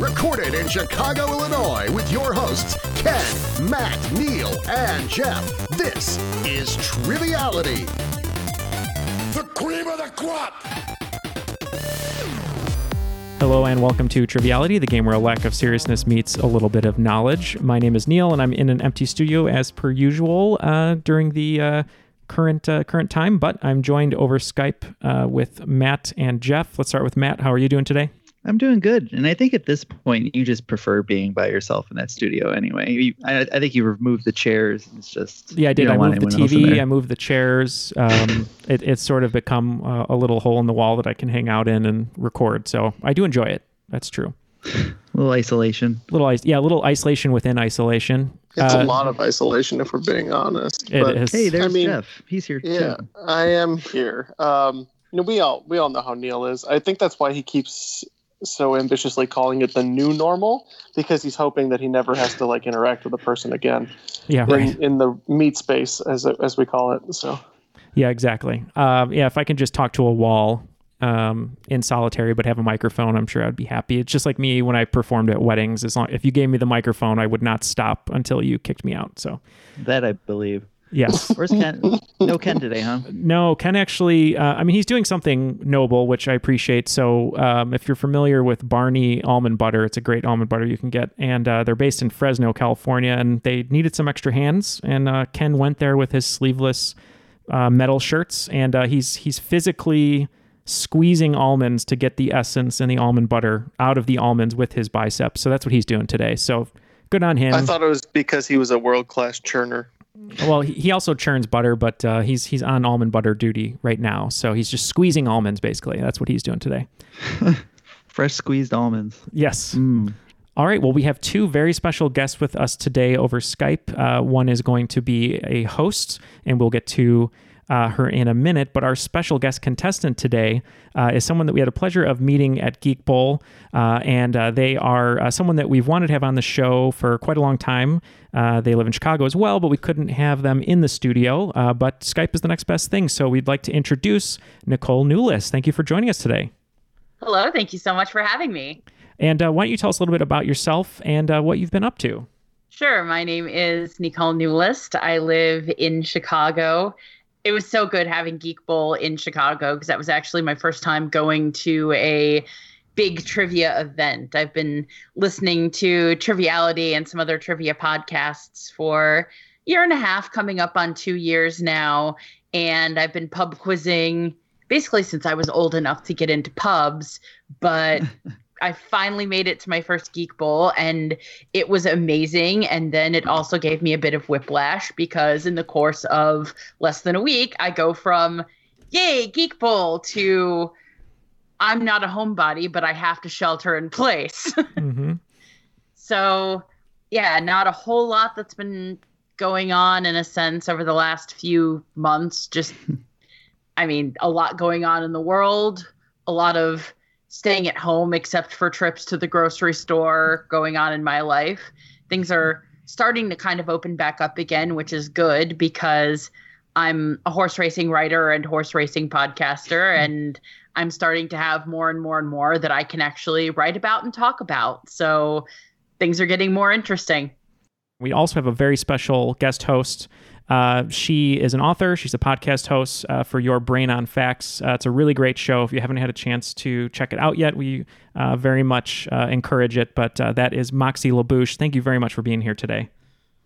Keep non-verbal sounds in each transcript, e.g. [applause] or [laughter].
Recorded in Chicago, Illinois, with your hosts, Ken, Matt, Neil, and Jeff. This is Triviality. The cream of the crop! Hello and welcome to Triviality, the game where a lack of seriousness meets a little bit of knowledge. My name is Neil, and I'm in an empty studio as per usual uh, during the uh, current uh, current time. But I'm joined over Skype uh, with Matt and Jeff. Let's start with Matt. How are you doing today? I'm doing good, and I think at this point you just prefer being by yourself in that studio anyway. You, I, I, think you removed the chairs. It's just yeah, I did. I moved the TV. I moved the chairs. Um, [laughs] it, it's sort of become uh, a little hole in the wall that I can hang out in and record. So I do enjoy it. That's true. a little isolation. Little yeah, a little isolation within isolation. It's uh, a lot of isolation if we're being honest. It but, is. Hey, there's I mean, Jeff. He's here yeah, too. I am here. Um, you know, we all we all know how Neil is. I think that's why he keeps so ambitiously calling it the new normal because he's hoping that he never has to like interact with a person again. Yeah, right. In, in the meat space, as as we call it. So. Yeah, exactly. Um, yeah, if I can just talk to a wall um, in solitary, but have a microphone, I'm sure I'd be happy. It's just like me when I performed at weddings. As long if you gave me the microphone, I would not stop until you kicked me out. So that I believe. Yes. [laughs] Where's Ken? No Ken today, huh? No, Ken actually, uh, I mean, he's doing something noble, which I appreciate. So um, if you're familiar with Barney almond butter, it's a great almond butter you can get. And uh, they're based in Fresno, California, and they needed some extra hands. And uh, Ken went there with his sleeveless uh, metal shirts, and uh, he's he's physically squeezing almonds to get the essence and the almond butter out of the almonds with his biceps. So that's what he's doing today. So good on him. I thought it was because he was a world class churner. Well, he also churns butter, but uh, he's he's on almond butter duty right now, so he's just squeezing almonds. Basically, that's what he's doing today. [laughs] Fresh squeezed almonds. Yes. Mm. All right. Well, we have two very special guests with us today over Skype. Uh, one is going to be a host, and we'll get to uh, her in a minute. But our special guest contestant today uh, is someone that we had a pleasure of meeting at Geek Bowl, uh, and uh, they are uh, someone that we've wanted to have on the show for quite a long time. Uh, they live in Chicago as well, but we couldn't have them in the studio. but Skype is the next best thing, so we'd like to introduce Nicole Newlist. Thank you for joining us today. Hello. Thank you so much for having me. And why don't you tell us a little bit about yourself and what you've been up to? Sure. My name is Nicole Newlist. I live in Chicago it was so good having Geek Bowl in Chicago because that was actually my first time going to a big trivia event. I've been listening to Triviality and some other trivia podcasts for a year and a half, coming up on two years now. And I've been pub quizzing basically since I was old enough to get into pubs. But [laughs] I finally made it to my first Geek Bowl and it was amazing. And then it also gave me a bit of whiplash because in the course of less than a week, I go from yay, Geek Bowl to I'm not a homebody, but I have to shelter in place. [laughs] mm-hmm. So, yeah, not a whole lot that's been going on in a sense over the last few months. Just, [laughs] I mean, a lot going on in the world, a lot of staying at home except for trips to the grocery store going on in my life. Things are starting to kind of open back up again, which is good because I'm a horse racing writer and horse racing podcaster, mm-hmm. and I'm starting to have more and more and more that I can actually write about and talk about. So things are getting more interesting. We also have a very special guest host Uh, she is an author. She's a podcast host uh, for Your Brain on Facts. Uh, it's a really great show. If you haven't had a chance to check it out yet, we uh, very much uh, encourage it. But uh, that is Moxie LaBouche. Thank you very much for being here today.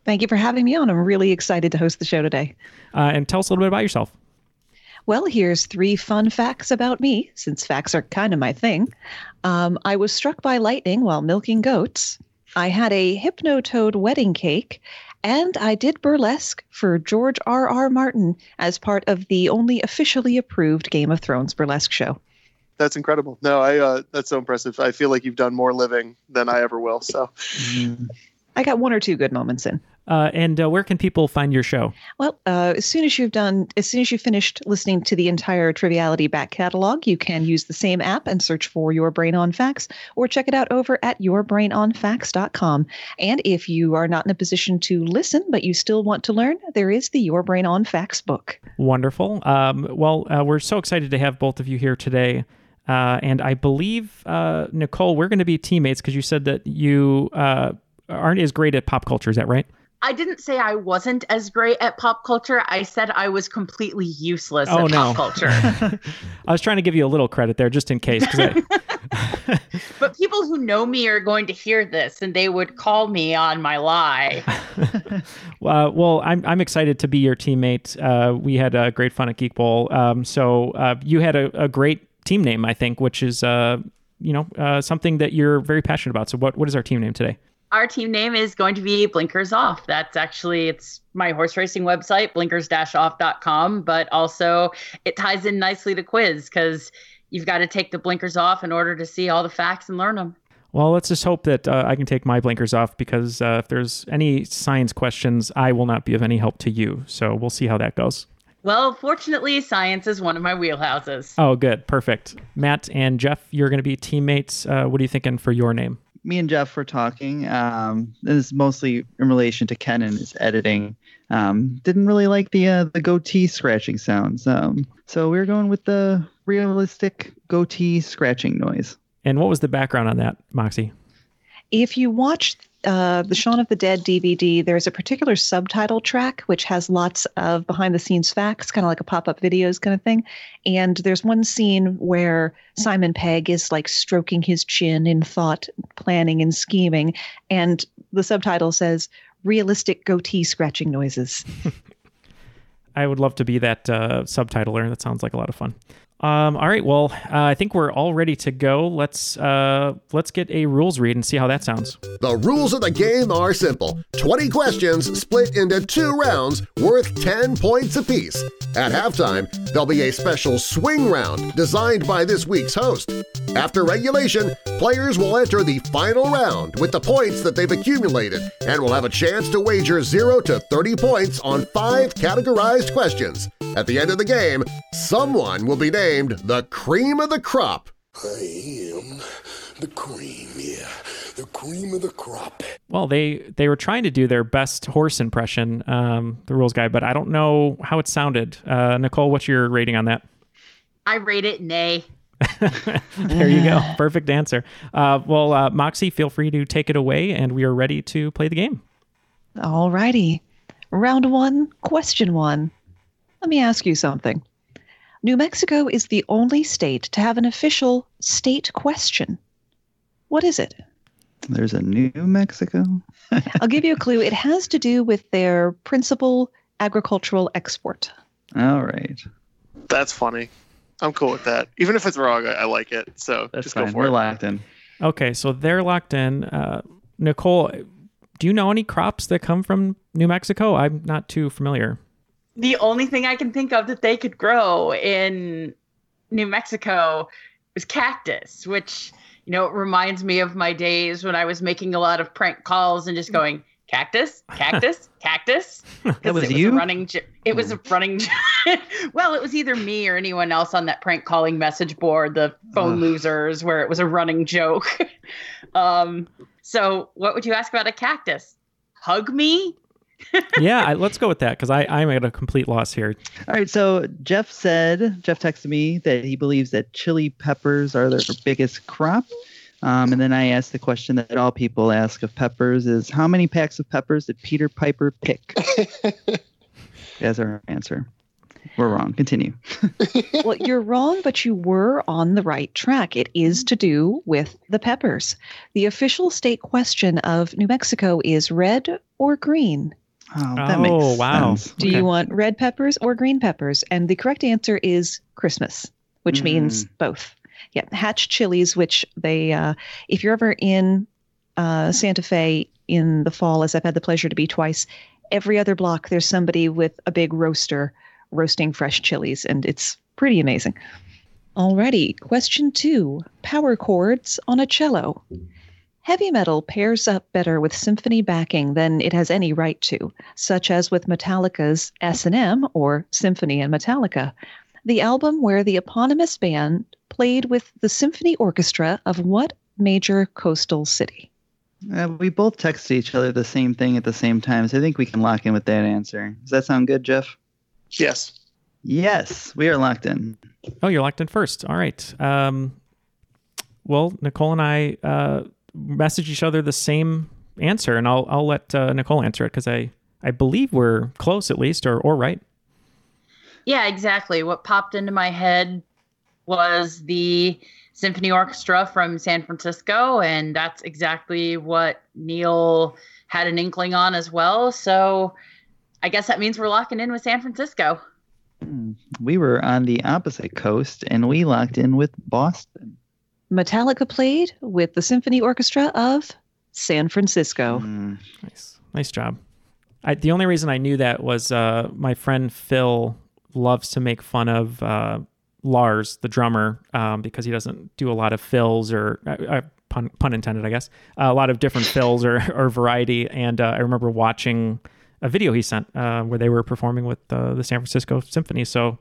Thank you for having me on. I'm really excited to host the show today. and tell us a little bit about yourself. Well, here's three fun facts about me, since facts are kind of my thing. Um, I was struck by lightning while milking goats. I had a hypnotoad wedding cake, and I did burlesque for George R. R. Martin as part of the only officially approved Game of Thrones burlesque show. That's incredible. No, I uh, that's so impressive. I feel like you've done more living than I ever will. So I got one or two good moments in. Uh, and uh, where can people find your show? Well, uh, as soon as you've done, as soon as you've finished listening to the entire Triviality back catalog, you can use the same app and search for Your Brain on Facts, or check it out over at yourbrainonfacts.com. And if you are not in a position to listen but you still want to learn, there is the Your Brain on Facts book. Wonderful. Um, well, uh, we're so excited to have both of you here today. Uh, and I believe, uh, Nicole, we're going to be teammates because you said that you uh, aren't as great at pop culture. Is that right? I didn't say I wasn't as great at pop culture. I said I was completely useless Oh, at no. pop culture. [laughs] I was trying to give you a little credit there just in case. I, [laughs] [laughs] but people who know me are going to hear this and they would call me on my lie. Uh, well, I'm I'm excited to be your teammate. Uh, we had uh, great fun at Geek Bowl. Um, so uh, you had a, a great team name, I think, which is uh, you know uh, something that you're very passionate about. So what what is our team name today? Our team name is going to be Blinkers Off. That's actually it's my horse racing website, blinkers-off.com, but also it ties in nicely to quiz because you've got to take the blinkers off in order to see all the facts and learn them. Well, let's just hope that uh, I can take my blinkers off because uh, if there's any science questions, I will not be of any help to you. So we'll see how that goes. Well, fortunately, science is one of my wheelhouses. Oh, good, perfect. Matt and Jeff, you're going to be teammates. Uh, what are you thinking for your name? Me and Jeff were talking. Um, this is mostly in relation to Ken and his editing. Um, didn't really like the uh, the goatee scratching sounds. Um, so we were going with the realistic goatee scratching noise. And what was the background on that, Moxie? If you watch uh, the Shaun of the Dead DVD, there's a particular subtitle track which has lots of behind the scenes facts, kind of like a pop up videos kind of thing. And there's one scene where Simon Pegg is like stroking his chin in thought, planning, and scheming. And the subtitle says, Realistic goatee scratching noises. [laughs] I would love to be that uh, subtitler. That sounds like a lot of fun. Um, all right, well, uh, I think we're all ready to go. Let's uh, let's get a rules read and see how that sounds. The rules of the game are simple 20 questions split into two rounds worth 10 points apiece. At halftime, there'll be a special swing round designed by this week's host. After regulation, players will enter the final round with the points that they've accumulated and will have a chance to wager 0 to 30 points on five categorized questions. At the end of the game, someone will be named the cream of the crop. I am the cream, yeah. The cream of the crop. Well, they they were trying to do their best horse impression, um, the rules guy, but I don't know how it sounded. Uh, Nicole, what's your rating on that? I rate it nay. There you go. [laughs] Perfect answer. Uh, well, uh, Moxie, feel free to take it away, and we are ready to play the game. All righty. Round one, question one. Let me ask you something. New Mexico is the only state to have an official state question. What is it? There's a New Mexico. [laughs] I'll give you a clue. It has to do with their principal agricultural export. All right. That's funny. I'm cool with that. Even if it's wrong, I, I like it. So That's just fine. go for We're it. locked in. Okay, so they're locked in. Uh, Nicole, do you know any crops that come from New Mexico? I'm not too familiar. The only thing I can think of that they could grow in New Mexico is cactus, which, you know, it reminds me of my days when I was making a lot of prank calls and just going, cactus, cactus, [laughs] cactus. That was it you? a running jo- it was a running jo- [laughs] well it was either me or anyone else on that prank calling message board the phone Ugh. losers where it was a running joke [laughs] um so what would you ask about a cactus hug me yeah, I, let's go with that because I'm at a complete loss here. All right. So Jeff said, Jeff texted me that he believes that chili peppers are their biggest crop. Um, and then I asked the question that all people ask of peppers is how many packs of peppers did Peter Piper pick? [laughs] as our answer. We're wrong. Continue. [laughs] well, you're wrong, but you were on the right track. It is to do with the peppers. The official state question of New Mexico is red or green. Oh, that Oh, makes wow. sense. Do Okay. you want red peppers or green peppers? And the correct answer is Christmas, which means both. Yeah, hatch chilies, which they, uh, if you're ever in uh, Santa Fe in the fall, as I've had the pleasure to be twice, every other block there's somebody with a big roaster roasting fresh chilies, and it's pretty amazing. Alrighty, question two power chords on a cello. Heavy metal pairs up better with symphony backing than it has any right to, such as with Metallica's S&M or Symphony and Metallica, the album where the eponymous band played with the symphony orchestra of what major coastal city? Uh, we both texted each other the same thing at the same time, so I think we can lock in with that answer. Does that sound good, Jeff? Yes. Yes, we are locked in. Oh, you're locked in first. All right. Um, well, Nicole and I uh, message each other the same answer, and I'll I'll let uh, Nicole answer it because I I believe we're close at least, or or right. Yeah, exactly. What popped into my head was the symphony orchestra from San Francisco, and that's exactly what Neil had an inkling on as well. So I guess that means we're locking in with San Francisco. Hmm. We were on the opposite coast, and we locked in with Boston. Metallica played with the symphony orchestra of San Francisco. Hmm. Nice, nice job. I, the only reason I knew that was uh, my friend Phil loves to make fun of uh, Lars, the drummer, um, because he doesn't do a lot of fills or uh, uh, pun, pun intended, I guess, a lot of different fills or, [laughs] or variety. And uh, I remember watching a video he sent uh, where they were performing with uh, the San Francisco Symphony. So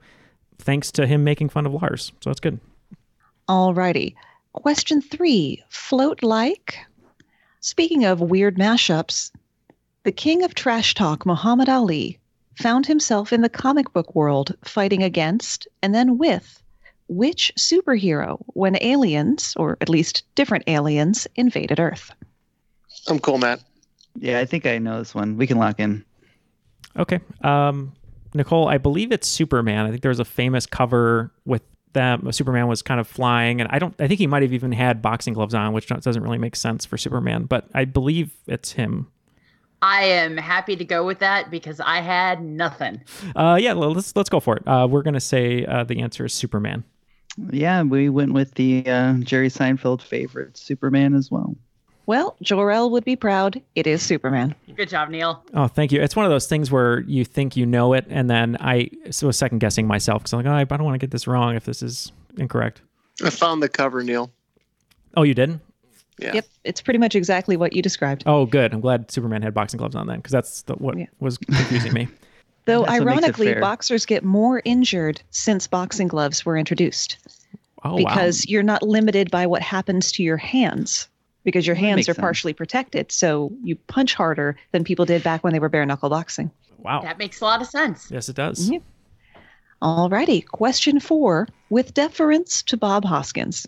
thanks to him making fun of Lars. So that's good. All righty. Question three Float like. Speaking of weird mashups, the king of trash talk, Muhammad Ali, found himself in the comic book world fighting against and then with which superhero when aliens, or at least different aliens, invaded Earth? I'm cool, Matt. Yeah, I think I know this one. We can lock in. Okay. Um, Nicole, I believe it's Superman. I think there was a famous cover with them. Superman was kind of flying, and I don't. I think he might have even had boxing gloves on, which doesn't really make sense for Superman. But I believe it's him. I am happy to go with that because I had nothing. Uh, yeah, let's let's go for it. Uh, we're gonna say uh, the answer is Superman. Yeah, we went with the uh, Jerry Seinfeld favorite, Superman, as well. Well, Jor-El would be proud. It is Superman. Good job, Neil. Oh, thank you. It's one of those things where you think you know it, and then I so was second guessing myself because I'm like, oh, I don't want to get this wrong if this is incorrect. I found the cover, Neil. Oh, you did? Yeah. Yep, it's pretty much exactly what you described. Oh, good. I'm glad Superman had boxing gloves on then, because that's the, what Yeah. was confusing me. [laughs] Though, That's what makes it ironically, boxers get more injured since boxing gloves were introduced Oh, because you're not limited by what happens to your hands because your hands are sense. partially protected. So you punch harder than people did back when they were bare knuckle boxing. wow. Wow. That makes a lot of sense. Yes, it does. All righty. question four. With deference to Bob Hoskins,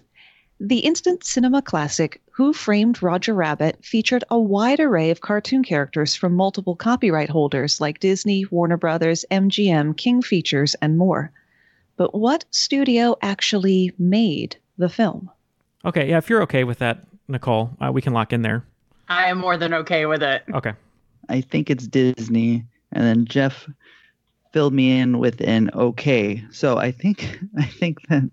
the instant cinema classic Who Framed Roger Rabbit featured a wide array of cartoon characters from multiple copyright holders like Disney, Warner Brothers, MGM, King Features, and more. But what studio actually made the film? Okay, yeah, if you're okay with that, Nicole, uh, we can lock in there. I am more than okay with it. Okay. I think it's Disney, and then Jeff filled me in with an okay. So I think [laughs] I think that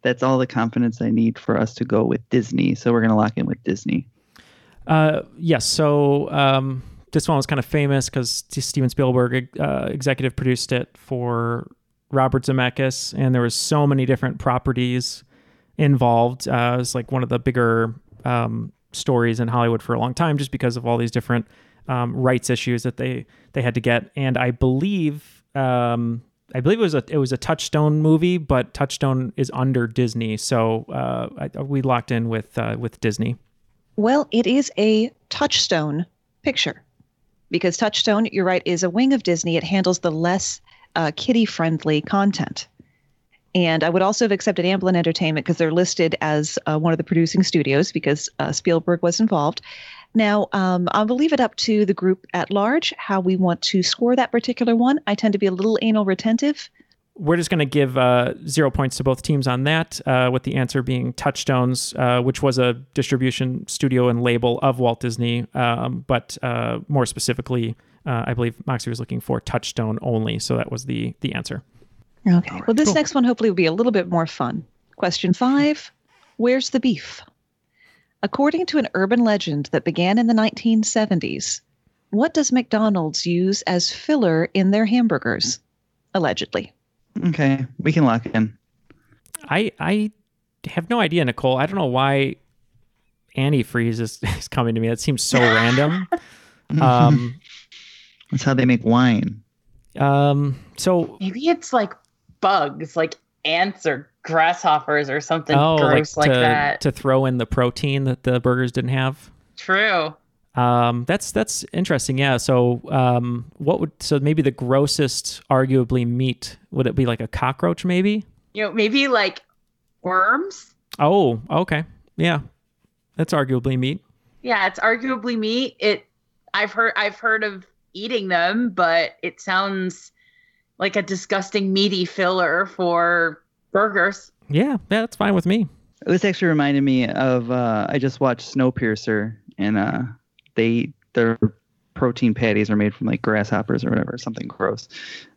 that's all the confidence I need for us to go with Disney. So we're gonna lock in with Disney. Uh, yes. So um, this one was kind of famous because Steven Spielberg uh, executive produced it for Robert Zemeckis, and there was so many different properties involved. Uh, it was like one of the bigger um, stories in Hollywood for a long time, just because of all these different um, rights issues that they they had to get. And I believe. Um, I believe it was a it was a Touchstone movie, but Touchstone is under Disney, so uh, I, we locked in with uh, with Disney. Well, it is a Touchstone picture because Touchstone, you're right, is a wing of Disney. It handles the less uh, friendly content. And I would also have accepted Amblin Entertainment because they're listed as uh, one of the producing studios because uh, Spielberg was involved. Now, um, I will leave it up to the group at large how we want to score that particular one. I tend to be a little anal retentive. We're just going to give uh, zero points to both teams on that, uh, with the answer being Touchstones, uh, which was a distribution studio and label of Walt Disney, um, but uh, more specifically, uh, I believe Moxie was looking for Touchstone only, so that was the the answer. Okay. well, this next one hopefully will be a little bit more fun. Question five Where's the beef? According to an urban legend that began in the 1970s, what does McDonald's use as filler in their hamburgers? Allegedly. Okay, we can lock in. I I have no idea, Nicole. I don't know why antifreeze is, [laughs] is coming to me. That seems so random. [laughs] Um, That's how they make wine. um, so Maybe it's like bugs, like ants or grasshoppers or something oh, gross like, to, that. to throw in the protein that the burgers didn't have. True. Um, that's that's interesting. Yeah. So, um, what would so maybe the grossest, arguably meat would it be like a cockroach? Maybe. You know, maybe like worms. Oh, okay. Yeah, that's arguably meat. Yeah, it's arguably meat. It I've heard I've heard of eating them, but it sounds like a disgusting meaty filler for burgers. Yeah, yeah, that's fine with me. This actually reminded me of uh, I just watched Snowpiercer, and uh, they their protein patties are made from like grasshoppers or whatever, something gross.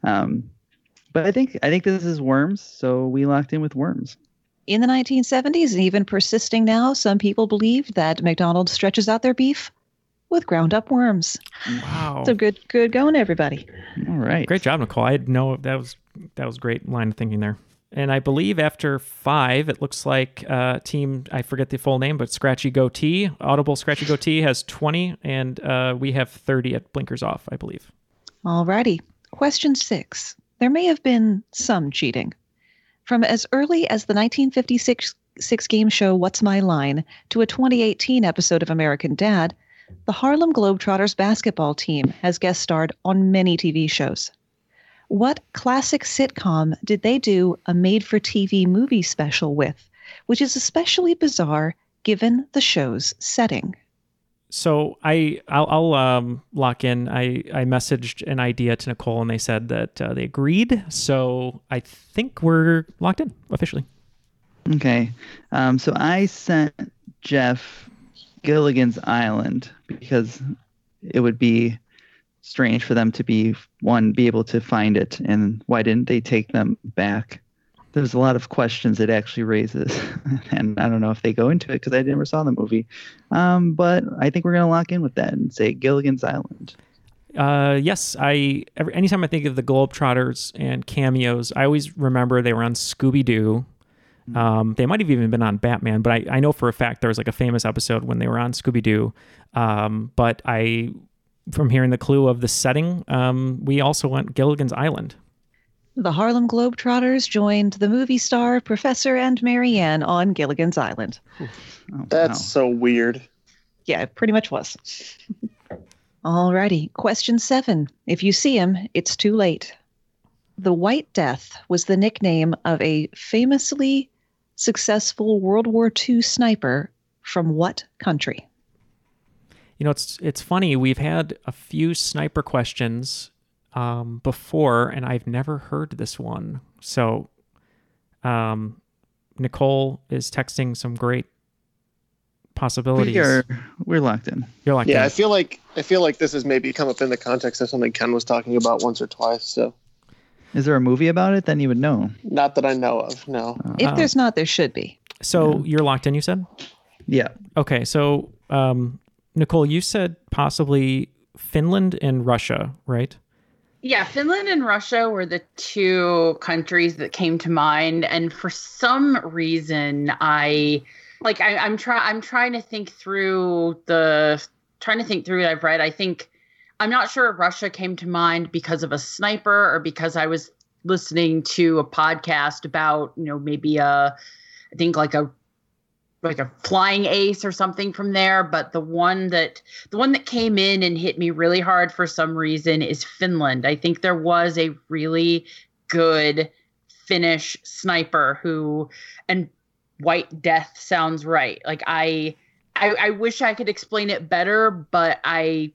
Um, but I think I think this is worms, so we locked in with worms. In the 1970s, and even persisting now, some people believe that McDonald's stretches out their beef with ground up worms. Wow. So good, good going, everybody. All right. Great job, Nicole. I know that was that was great line of thinking there. And I believe after five, it looks like uh, team I forget the full name, but Scratchy Goatee, Audible Scratchy Goatee has twenty, and uh, we have thirty at Blinkers Off, I believe. Alrighty. Question six. There may have been some cheating. From as early as the 1956 six game show What's My Line to a 2018 episode of American Dad, the Harlem Globetrotters basketball team has guest starred on many TV shows. What classic sitcom did they do a made for TV movie special with, which is especially bizarre given the show's setting? So I I'll, I'll um, lock in. I I messaged an idea to Nicole, and they said that uh, they agreed. So I think we're locked in officially. Okay. Um, so I sent Jeff Gilligan's Island because it would be strange for them to be one be able to find it and why didn't they take them back there's a lot of questions it actually raises [laughs] and i don't know if they go into it because i never saw the movie um, but i think we're going to lock in with that and say gilligan's island Uh, yes, I every, anytime I think of the Globetrotters and cameos, I always remember they were on Scooby Doo. Um, they might have even been on Batman, but I, I know for a fact there was like a famous episode when they were on Scooby Doo. Um, but I, from hearing the clue of the setting, um, we also went Gilligan's Island. The Harlem Globetrotters joined the movie star Professor and Marianne on Gilligan's Island. oh, That's wow. so weird. Yeah, it pretty much was. Alrighty, question seven. If you see him, it's too late. The White Death was the nickname of a famously successful World War II sniper from what country? You know, it's it's funny. We've had a few sniper questions um, before, and I've never heard this one. So, um, Nicole is texting some great possibilities. we are we're locked in You're like, Yeah, I feel like I feel like this has maybe come up in the context of something Ken was talking about once or twice. So is there a movie about it then you would know not that I know of. No. If there's not, there should be. so you're locked in. You said. yeah Okay, so um, Nicole, you said possibly Finland and Russia, right? Yeah, Finland and Russia were the two countries that came to mind, and for some reason, I like I, I'm trying I'm trying to think through the trying to think through what I've read. I think I'm not sure if Russia came to mind because of a sniper or because I was listening to a podcast about you know maybe a I think like a like a flying ace or something from there but the one that the one that came in and hit me really hard for some reason is Finland. I think there was a really good Finnish sniper who and White Death sounds right. Like I I, I wish I could explain it better, but I,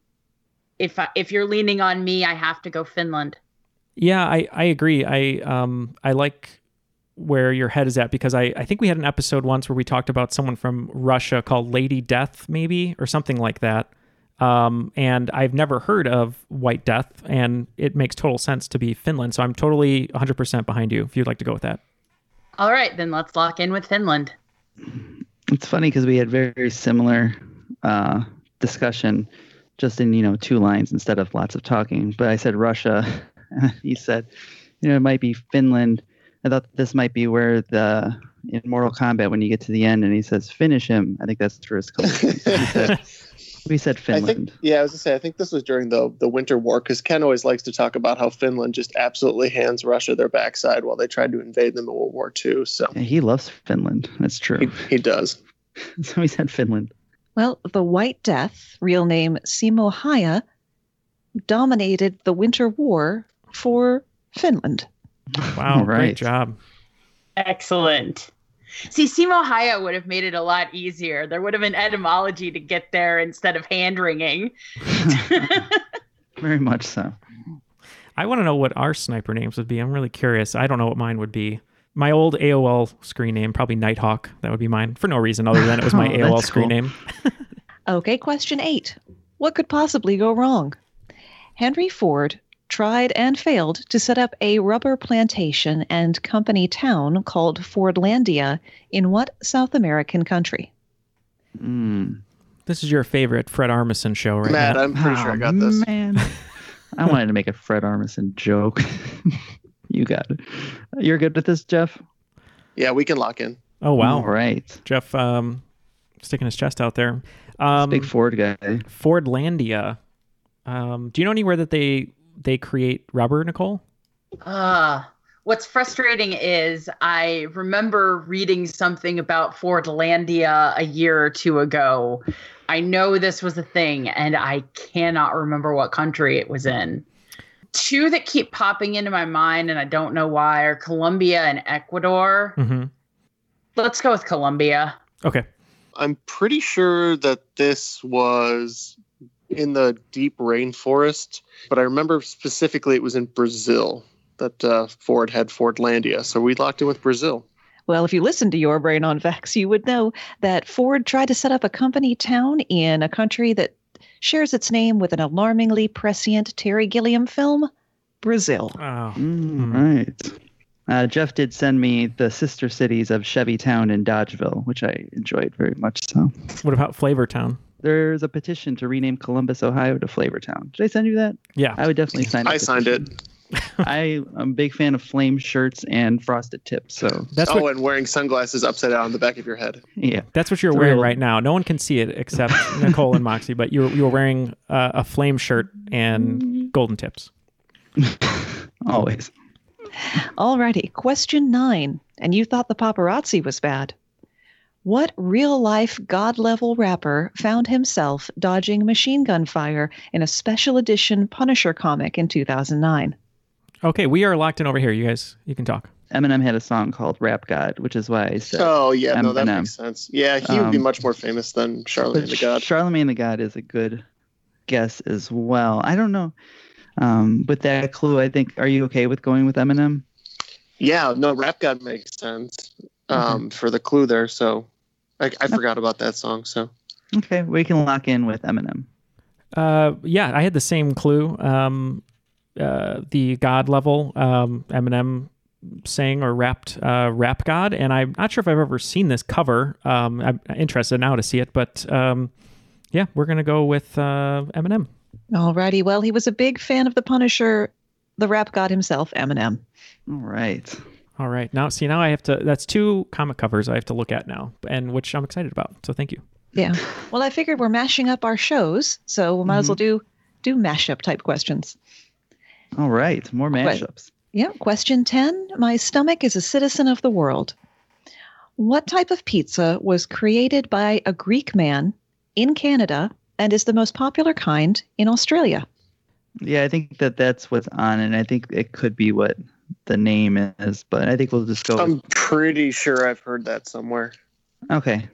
if I, if you're leaning on me, I have to go Finland. Yeah, I, I agree. I um I like where your head is at because I, I think we had an episode once where we talked about someone from Russia called Lady Death, maybe, or something like that. Um, and I've never heard of White Death, and it makes total sense to be Finland. So I'm totally 100% behind you if you'd like to go with that. All right, then let's lock in with Finland. It's funny because we had very, very similar uh, discussion, just in you know two lines instead of lots of talking. But I said Russia, [laughs] he said, you know, it might be Finland. I thought this might be where the in Mortal Kombat when you get to the end and he says finish him. I think that's for his collection. We said, [laughs] we said I Finland. think, yeah, I was gonna say, I think this was during the the Winter War because Ken always likes to talk about how Finland just absolutely hands Russia their backside while they tried to invade them in World War II. So Yeah, he loves Finland. That's true. he, he does. [laughs] so we said Finland. Well, the White Death, real name Simo Häyhä, dominated the Winter War for Finland. Wow, All great job. Excellent. See, Simo Häyhä would have made it a lot easier. There would have been etymology to get there instead of hand wringing. Very much so. [laughs] I want to know what our sniper names would be. I'm really curious. I don't know what mine would be. My old AOL screen name, probably Nighthawk. That would be mine for no reason other than it was my [laughs] Oh, AOL screen cool. name. [laughs] Okay, question eight. What could possibly go wrong? Henry Ford tried and failed to set up a rubber plantation and company town called Fordlandia in what South American country? Mm. This is your favorite Fred Armisen show, right? Matt, Matt? I'm pretty sure I got this. Man, [laughs] I wanted to make a Fred Armisen joke. [laughs] you got it. You're good with this, Jeff. Yeah, we can lock in. Oh wow, All right. Jeff um, sticking his chest out there. Um, Big Ford guy. Fordlandia. Um, do you know anywhere that they they create rubber, Nicole? Uh, what's frustrating is I remember reading something about Fordlandia a year or two ago. I know this was a thing, and I cannot remember what country it was in. Two that keep popping into my mind, and I don't know why, are Colombia and Ecuador. Mm-hmm. Let's go with Colombia. Okay. I'm pretty sure that this was in the deep rainforest, but I remember specifically it was in Brazil that uh, Ford had Fordlandia. So we locked in with Brazil. Well, if you listen to your brain on facts, you would know that Ford tried to set up a company town in a country that shares its name with an alarmingly prescient Terry Gilliam film, Brazil. Oh, Mm, Right. Uh, Jeff did send me the sister cities of Chevytown and Dodgeville, which I enjoyed very much. So what about Flavortown? There's a petition to rename Columbus, Ohio to Flavortown. Did I send you that? Yeah. I would definitely sign. It. I the signed it. I, I'm a big fan of flame shirts and frosted tips. So That's oh, what and wearing sunglasses upside down on the back of your head. yeah, that's what you're It's wearing real- right now. No one can see it except [laughs] Nicole and Moxie, but you're you're wearing uh, a flame shirt and golden tips. [laughs] always. Alrighty, question nine. And you thought the paparazzi was bad. What real life God level rapper found himself dodging machine gun fire in a special edition Punisher comic in 2009? Okay, we are locked in over here. You guys, you can talk. Eminem had a song called Rap God, which is why I said. Oh yeah, no, that makes sense. Yeah, he would be Um, much more famous than Charlemagne the God. Charlemagne the God is a good guess as well. I don't know. Um, with that clue, I think. Are you okay with going with Eminem? Yeah, no, Rap God makes sense um, for the clue there. So I, I forgot about that song. So Okay, we can lock in with Eminem. Uh, yeah, I had the same clue. Um, uh, the God level, um, Eminem sang or rapped uh, Rap God, and I'm not sure if I've ever seen this cover. Um, I'm interested now to see it, but um, yeah, we're gonna go with uh, Eminem. Alrighty, well, he was a big fan of the Punisher, the rap god himself, Eminem. All right. All right, now see now I have to. That's two comic covers I have to look at now, and which I'm excited about. So thank you. Yeah. Well, I figured we're mashing up our shows, so we might as well mm-hmm. do do mashup type questions. All right. More Right. mashups. Yeah. Question 10. My stomach is a citizen of the world. What type of pizza was created by a Greek man in Canada and is the most popular kind in Australia? Yeah, I think that that's what's on, and I think it could be what the name is, but I think we'll just go. I'm pretty sure I've heard that somewhere. okay.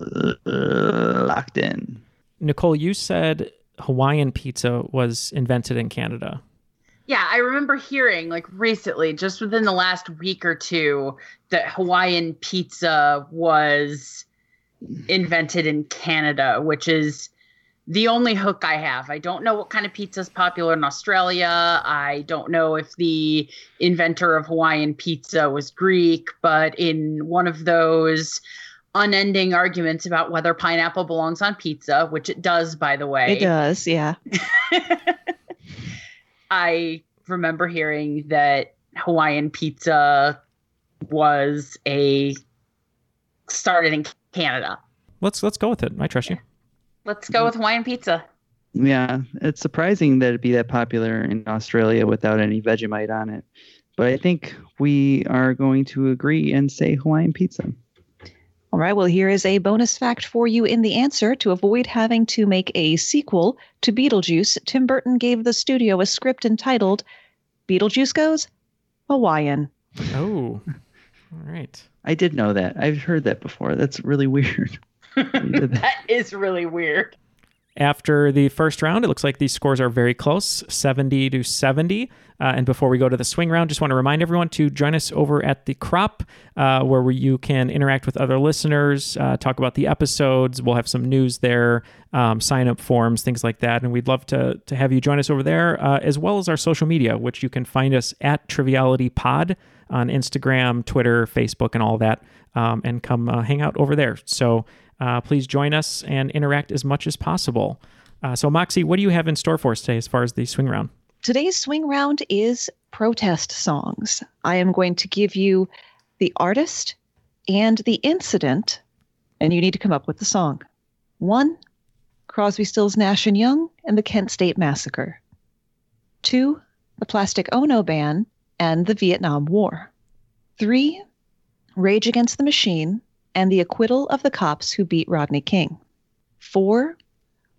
uh, locked in. Nicole, you said Hawaiian pizza was invented in Canada. Yeah, I remember hearing like recently, just within the last week or two, that Hawaiian pizza was invented in Canada, which is the only hook I have. I don't know what kind of pizza is popular in Australia. I don't know if the inventor of Hawaiian pizza was Greek, but in one of those unending arguments about whether pineapple belongs on pizza, which it does, by the way. It does, yeah. [laughs] I remember hearing that Hawaiian pizza was a started in Canada. Let's let's go with it. I trust you. Let's go with Hawaiian pizza. Yeah, it's surprising that it'd be that popular in Australia without any Vegemite on it. But I think we are going to agree and say Hawaiian pizza. All right, well, here is a bonus fact for you in the answer. To avoid having to make a sequel to Beetlejuice, Tim Burton gave the studio a script entitled Beetlejuice Goes Hawaiian. Oh, all right. I did know that. I've heard that before. That's really [laughs] weird. [laughs] that is really weird. After the first round, it looks like these scores are very close 70 to 70. Uh, and before we go to the swing round, just want to remind everyone to join us over at the crop, uh, where you can interact with other listeners, uh, talk about the episodes. We'll have some news there, um, sign up forms, things like that. And we'd love to, to have you join us over there, uh, as well as our social media, which you can find us at Triviality Pod on Instagram, Twitter, Facebook, and all that. Um, and come uh, hang out over there. So uh, please join us and interact as much as possible. Uh, so, Moxie, what do you have in store for us today as far as the swing round? Today's swing round is protest songs. I am going to give you the artist and the incident, and you need to come up with the song. One, Crosby, Stills, Nash and Young and the Kent State Massacre. Two, the Plastic Ono Band and the Vietnam War. Three, Rage Against the Machine and the acquittal of the cops who beat Rodney King. Four,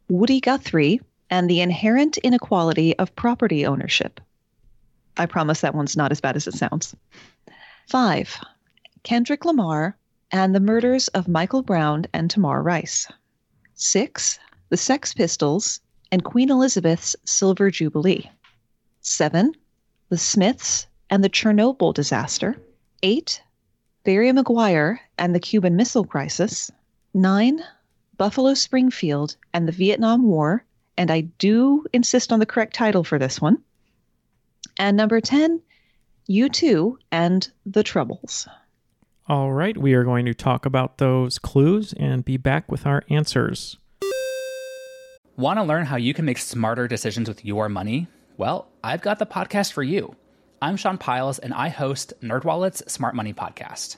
Woody Guthrie and the inherent inequality of property ownership. I promise that one's not as bad as it sounds. Five, Kendrick Lamar and the murders of Michael Brown and Tamir Rice. Six, the Sex Pistols and Queen Elizabeth's Silver Jubilee. Seven, the Smiths and the Chernobyl disaster. Eight, Barry McGuire and the Cuban Missile Crisis. Nine, Buffalo Springfield and the Vietnam War. And I do insist on the correct title for this one. And number 10, U2 and the Troubles. All right, we are going to talk about those clues and be back with our answers. Want to learn how you can make smarter decisions with your money? Well, I've got the podcast for you. I'm Sean Pyles, and I host NerdWallet's Smart Money Podcast.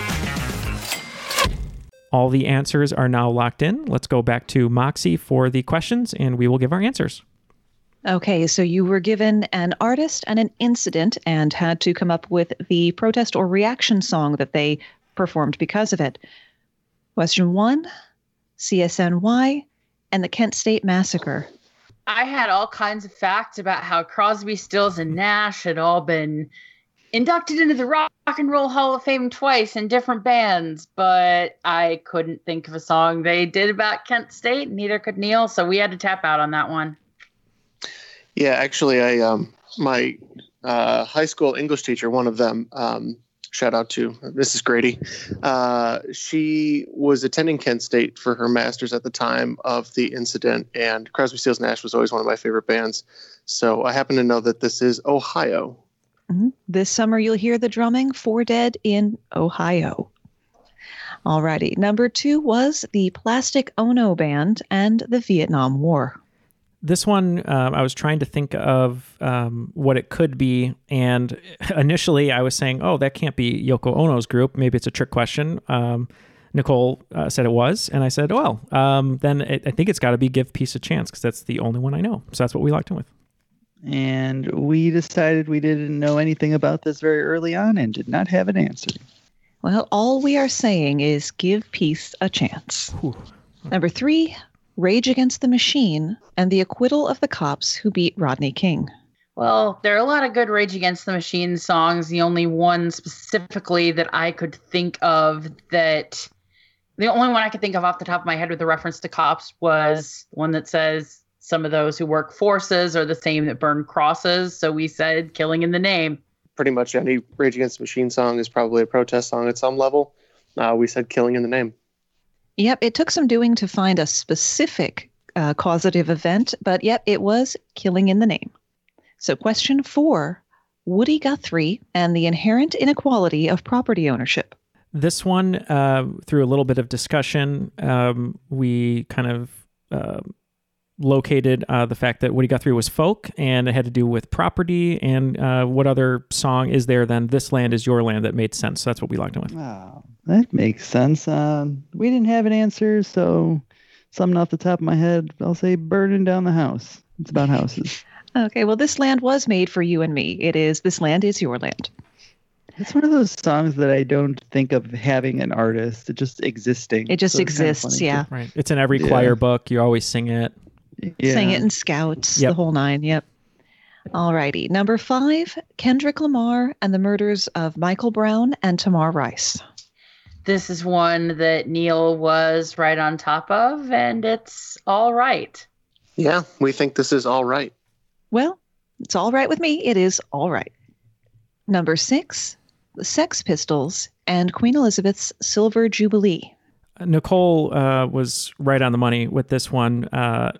All the answers are now locked in. Let's go back to Moxie for the questions and we will give our answers. Okay, so you were given an artist and an incident and had to come up with the protest or reaction song that they performed because of it. Question one CSNY and the Kent State Massacre. I had all kinds of facts about how Crosby, Stills, and Nash had all been inducted into the Rock and Roll Hall of Fame twice in different bands, but I couldn't think of a song they did about Kent State, neither could Neil, so we had to tap out on that one. Yeah, actually, I um my uh, high school English teacher, one of them, um, shout out to Mrs. Grady. Uh, she was attending Kent State for her master's at the time of the incident, and Crosby, Stills, Nash was always one of my favorite bands. So I happen to know that this is Ohio. Mm-hmm. This summer, you'll hear the drumming for Dead in Ohio. Alrighty, number two was the Plastic Ono Band and the Vietnam War. This one, um, I was trying to think of um, what it could be, and initially I was saying, "Oh, that can't be Yoko Ono's group. Maybe it's a trick question." Um, Nicole uh, said it was, and I said, "Well, um, then it, I think it's got to be Give Peace a Chance because that's the only one I know." So that's what we locked in with. And we decided we didn't know anything about this very early on and did not have an answer. Well, all we are saying is give peace a chance. Whew. Number three, Rage Against the Machine and the acquittal of the cops who beat Rodney King. Well, there are a lot of good Rage Against the Machine songs. The only one specifically that I could think of that the only one I could think of off the top of my head with a reference to cops was one that says some of those who work forces are the same that burn crosses. So we said killing in the name. Pretty much any Rage Against the Machine song is probably a protest song at some level. Uh, we said killing in the name. Yep, it took some doing to find a specific uh, causative event, but yep, it was killing in the name. So, question four Woody Guthrie and the inherent inequality of property ownership. This one, uh, through a little bit of discussion, um, we kind of uh, located uh, the fact that Woody Guthrie was folk and it had to do with property. And uh, what other song is there than This Land is Your Land that made sense? So that's what we locked in with. Oh, that makes sense. Um, we didn't have an answer, so something off the top of my head, I'll say burning down the house. It's about houses. [laughs] Okay, well, this land was made for you and me. It is This Land is Your Land. It's one of those songs that I don't think of having an artist, it just existing. It just So it's kinda exists, funny. yeah. Right. It's in every Yeah. choir book. You always sing it. Yeah. Sang it in Scouts, Yep. the whole nine. Yep. All righty. Number five, Kendrick Lamar and the murders of Michael Brown and Tamar Rice. This is one that Neil was right on top of, and it's all right. Yeah, we think this is all right. Well, it's all right with me. It is all right. Number six, the Sex Pistols and Queen Elizabeth's Silver Jubilee. Nicole uh, was right on the money with this one. Uh,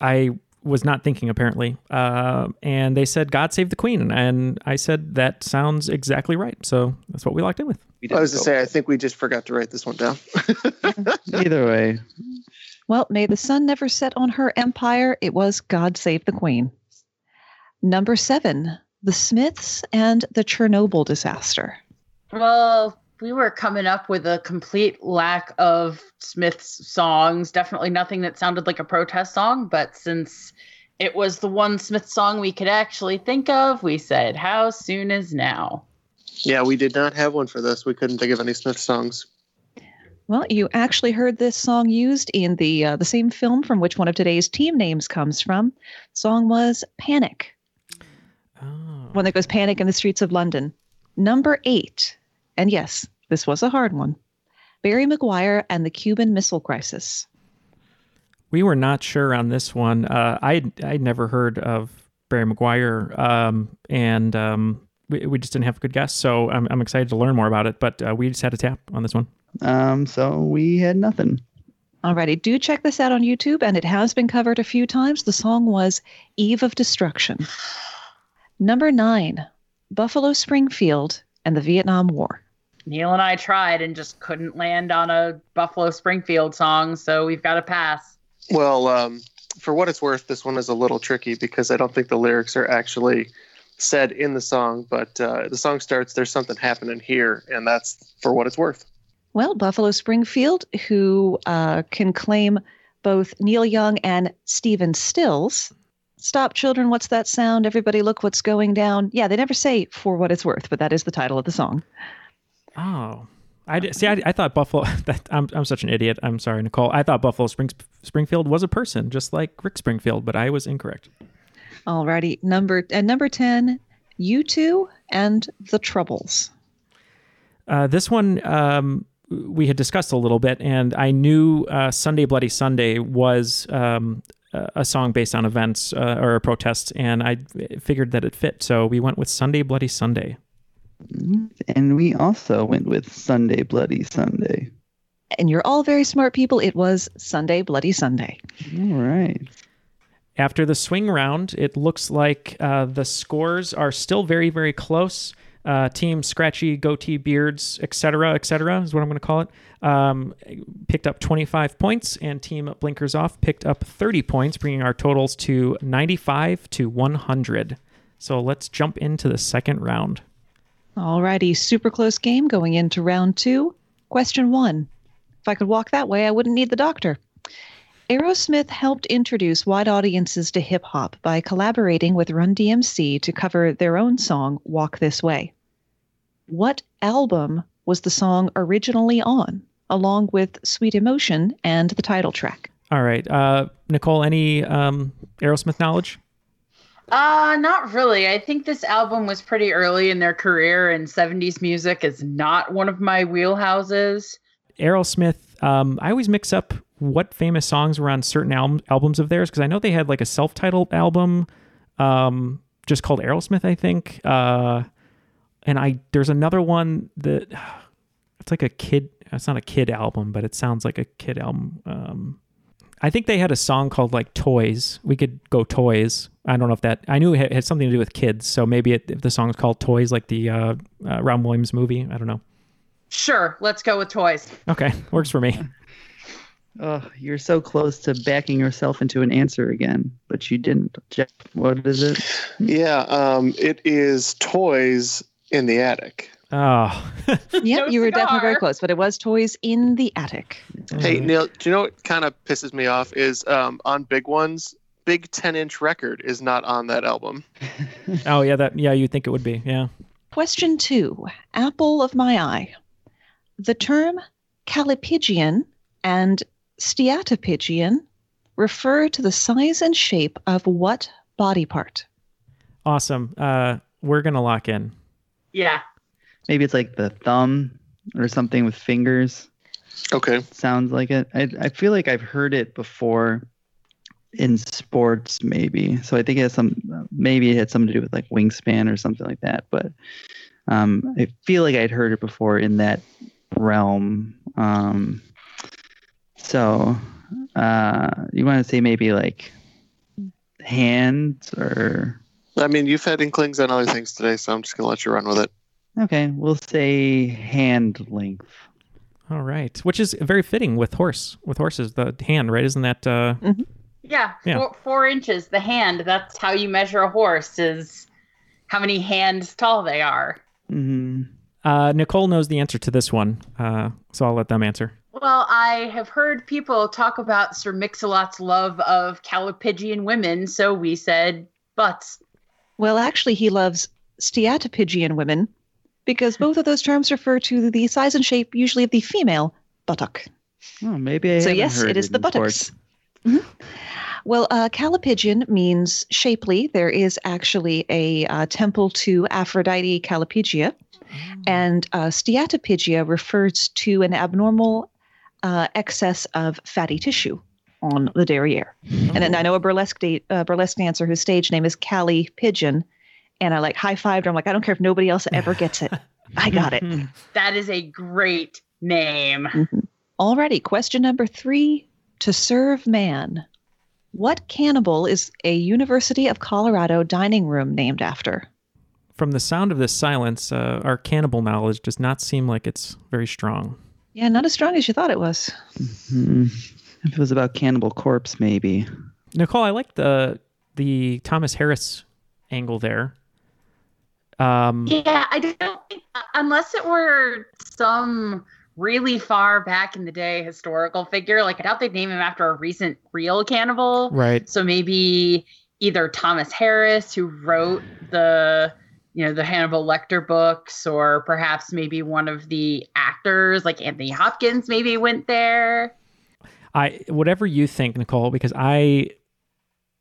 I was not thinking apparently, uh, and they said "God Save the Queen," and I said that sounds exactly right. So that's what we locked in with. We I was going to say, I think we just forgot to write this one down. [laughs] Either way, Well, may the sun never set on her empire. It was God Save the Queen. Number seven, the Smiths and the Chernobyl disaster. Well, we were coming up with a complete lack of Smith's songs. Definitely nothing that sounded like a protest song, but since it was the one Smith song we could actually think of, we said, How soon is now? yeah, we did not have one for this. We couldn't think of any Smith songs. Well, you actually heard this song used in the uh, the same film from which one of today's team names comes from. song was Panic. Oh. One that goes Panic in the streets of London. Number eight, and yes, this was a hard one. Barry McGuire and the Cuban Missile Crisis. We were not sure on this one. Uh, I I'd never heard of Barry McGuire, um, and um, we, we just didn't have a good guess. So I'm, I'm excited to learn more about it. But uh, we just had a tap on this one. um, so we had nothing. Alrighty, do check this out on YouTube, and it has been covered a few times. The song was Eve of Destruction. Number nine, Buffalo Springfield and the Vietnam War. Neil and I tried and just couldn't land on a Buffalo Springfield song, so we've got to pass. Well, um, for what it's worth, this one is a little tricky because I don't think the lyrics are actually said in the song, but uh, the song starts, There's something happening here, and that's for what it's worth. Well, Buffalo Springfield, who uh, can claim both Neil Young and Stephen Stills. Stop, children, what's that sound? Everybody, look what's going down. Yeah, they never say for what it's worth, but that is the title of the song. Oh, I did, see. I, I thought Buffalo. [laughs] That, I'm I'm such an idiot. I'm sorry, Nicole. I thought Buffalo Springs, Springfield was a person, just like Rick Springfield, but I was incorrect. Alrighty, number and number ten, you two and the Troubles. Uh, this one um, we had discussed a little bit, and I knew uh, "Sunday Bloody Sunday" was um, a song based on events uh, or protests, and I figured that it fit. So we went with "Sunday Bloody Sunday." And we also went with Sunday Bloody Sunday. And you're all very smart people. It was Sunday Bloody Sunday. All right. After the swing round, it looks like uh, the scores are still very, very close. Uh, team Scratchy, Goatee, Beards, etc., etc., is what I'm going to call it, um, picked up 25 points, and Team Blinkers Off picked up 30 points, bringing our totals to 95 to 100. So let's jump into the second round. Alrighty, super close game going into round two. Question one If I could walk that way, I wouldn't need the doctor. Aerosmith helped introduce wide audiences to hip hop by collaborating with Run DMC to cover their own song, Walk This Way. What album was the song originally on, along with Sweet Emotion and the title track? All right. Uh, Nicole, any um, Aerosmith knowledge? Uh, not really. I think this album was pretty early in their career, and 70s music is not one of my wheelhouses. Aerosmith, um, I always mix up what famous songs were on certain al- albums of theirs because I know they had like a self titled album um, just called Aerosmith, I think. Uh, and I there's another one that [sighs] it's like a kid. It's not a kid album, but it sounds like a kid album. Um, I think they had a song called like Toys. We could go Toys. I don't know if that. I knew it had something to do with kids, so maybe it, if the song's called Toys, like the uh, uh, Robin Williams movie. I don't know. Sure, let's go with Toys. Okay, [laughs] works for me. [laughs] Oh, you're so close to backing yourself into an answer again, but you didn't. Jeff, what is it? Yeah, um, it is Toys in the Attic. [laughs] Oh. yeah, No you were definitely very close, but it was Toys in the Attic. Hey, Neil, do you know what kind of pisses me off is um, on Big Ones, Big 10 inch record is not on that album. [laughs] Oh yeah, that yeah, you'd think it would be. Yeah. Question two Apple of my eye. The term callipygian and steatopygian refer to the size and shape of what body part? Awesome. Uh, we're gonna lock in. Yeah. Maybe it's like the thumb or something with fingers. Okay. Sounds like it. I, I feel like I've heard it before in sports, maybe. So I think it has some, maybe it had something to do with like wingspan or something like that. But um, I feel like I'd heard it before in that realm. Um, so uh, you want to say maybe like hands or I mean, you've had inklings on other things today, so I'm just going to let you run with it. Okay, we'll say hand length. All right, which is very fitting with horse with horses. The hand, right? Isn't that? Uh, Yeah, Yeah. Four, four inches. The hand. That's how you measure a horse. Is how many hands tall they are. hmm uh, Nicole knows the answer to this one, uh, so I'll let them answer. Well, I have heard people talk about Sir Mix-a-Lot's love of callipygian women, so we said butts. Well, actually, he loves steatopygian women because both of those terms refer to the size and shape, usually of the female buttock. Oh, maybe I so, yes, it is the buttocks. Mhm. Well, uh, callipygian means shapely. There is actually a uh, temple to Aphrodite Callipygia, and uh, steatopygia refers to an abnormal uh, excess of fatty tissue on the derriere. And then I know a burlesque da- uh, burlesque dancer whose stage name is Callie Pigeon, and I like high fived her. I'm like, I don't care if nobody else ever [laughs] gets it. I got it. [laughs] That is a great name. Alrighty, question number three to serve man. What cannibal is a University of Colorado dining room named after? From the sound of this silence, uh, our cannibal knowledge does not seem like it's very strong. Yeah, not as strong as you thought it was. Hmm. If it was about Cannibal Corpse, maybe. Nicole, I like the the Thomas Harris angle there. Um, Yeah, I don't think unless it were some really far back in the day historical figure, like I doubt they'd name him after a recent real cannibal. Right. So maybe either Thomas Harris, who wrote the you know, the Hannibal Lecter books, or perhaps maybe one of the actors, like Anthony Hopkins, maybe went there. I whatever you think, Nicole, because I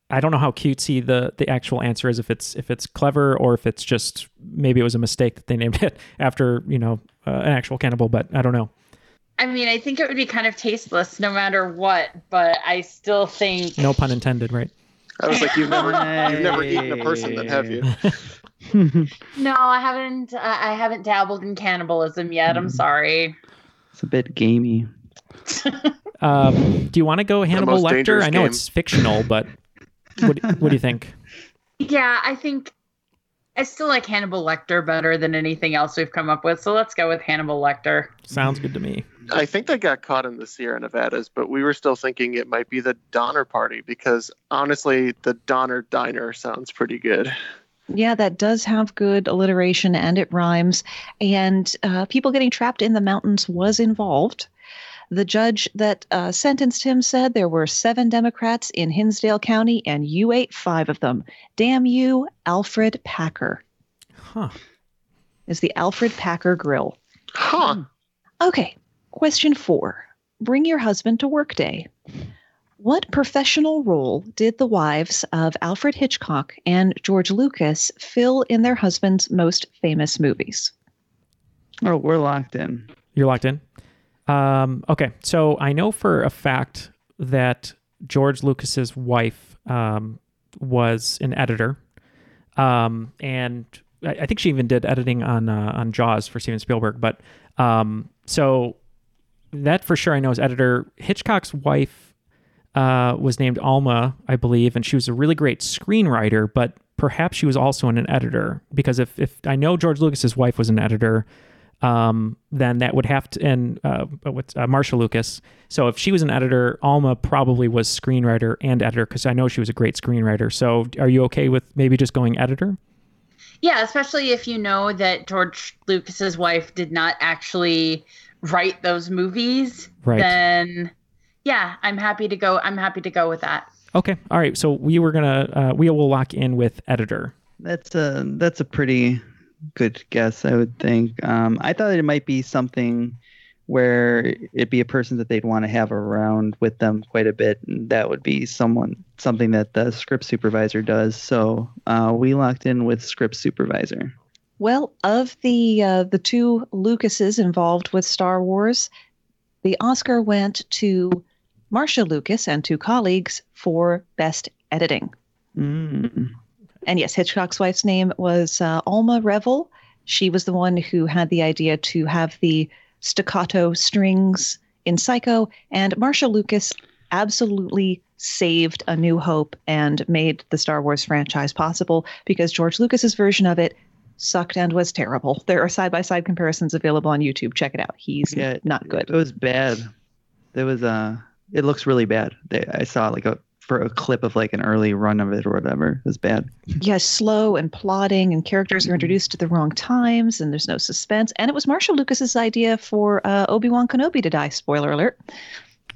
I don't know how cutesy the the actual answer is. If it's if it's clever or if it's just maybe it was a mistake that they named [laughs] it after you know uh, an actual cannibal, but I don't know. I mean, I think it would be kind of tasteless no matter what, but I still think No pun intended, right? I was like, you've never, [laughs] you've never eaten a person, then have you? [laughs] no, I haven't. Uh, I haven't dabbled in cannibalism yet. I'm sorry. It's a bit gamey. Um, do you want to go Hannibal Lecter? I know game. it's fictional, but what, what do you think? [laughs] Yeah, I think I still like Hannibal Lecter better than anything else we've come up with. So let's go with Hannibal Lecter. Sounds good to me. I think they got caught in the Sierra Nevadas, but we were still thinking it might be the Donner Party because honestly, the Donner Diner sounds pretty good. Yeah, that does have good alliteration and it rhymes. And uh, people getting trapped in the mountains was involved. The judge that uh, sentenced him said there were seven Democrats in Hinsdale County and you ate five of them. Damn you, Alfred Packer. Huh. Is the Alfred Packer Grill. Huh. Okay, question four. Bring your husband to work day. What professional role did the wives of Alfred Hitchcock and George Lucas fill in their husbands' most famous movies? Oh, we're locked in. You're locked in. Um, okay, so I know for a fact that George Lucas's wife um, was an editor, um, and I, I think she even did editing on uh, on Jaws for Steven Spielberg. But um, so that for sure I know is editor. Hitchcock's wife uh, was named Alma, I believe, and she was a really great screenwriter, but perhaps she was also an editor because if if I know George Lucas's wife was an editor um, then that would have to, and uh, what's uh, Marsha Lucas. So if she was an editor, Alma probably was screenwriter and editor because I know she was a great screenwriter. So are you okay with maybe just going editor? Yeah, especially if you know that George Lucas's wife did not actually write those movies. Right. Then, yeah, I'm happy to go. I'm happy to go with that. Okay. All right. So we were gonna uh, we will lock in with editor. That's a that's a pretty good guess, I would think. Um, I thought it might be something where it'd be a person that they'd want to have around with them quite a bit, and that would be someone something that the script supervisor does. So uh, we locked in with script supervisor. Well, of the uh, the two Lucases involved with Star Wars, the Oscar went to Marsha Lucas and two colleagues for best editing. Mm. And yes, Hitchcock's wife's name was uh, Alma Revel. She was the one who had the idea to have the staccato strings in Psycho, and Marsha Lucas absolutely saved A New Hope and made the Star Wars franchise possible because George Lucas's version of it sucked and was terrible. There are side by side comparisons available on YouTube. Check it out. He's Yeah, not good. It was bad. There was a. It looks really bad. They, I saw like a for a clip of like an early run of it or whatever. It was bad. yeah, slow and plotting, and characters are introduced at the wrong times, and there's no suspense. And it was Marshall Lucas's idea for uh, Obi Wan Kenobi to die. Spoiler alert.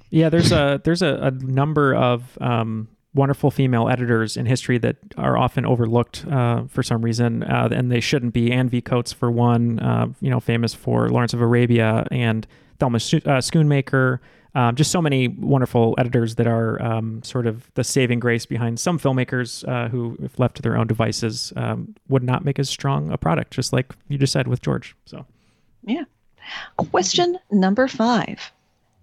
Yeah, there's a there's a, a number of um, wonderful female editors in history that are often overlooked uh, for some reason, uh, and they shouldn't be. Anne V. Coates, for one, uh, you know, famous for Lawrence of Arabia, and Thelma Scho- uh, Schoonmaker. Um, just so many wonderful editors that are um, sort of the saving grace behind some filmmakers uh, who, if left to their own devices, um, would not make as strong a product, just like you just said with George. So, Yeah. Question number five.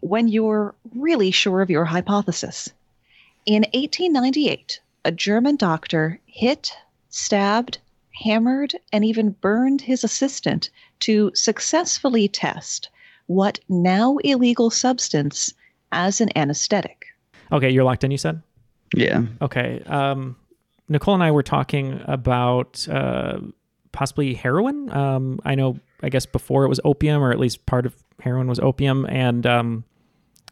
When you're really sure of your hypothesis. In 1898, a German doctor hit, stabbed, hammered, and even burned his assistant to successfully test what now illegal substance as an anesthetic. okay, you're locked in. You said. Yeah. Okay. Um, Nicole and I were talking about uh, possibly heroin. Um, I know, I guess before it was opium, or at least part of heroin was opium. And um,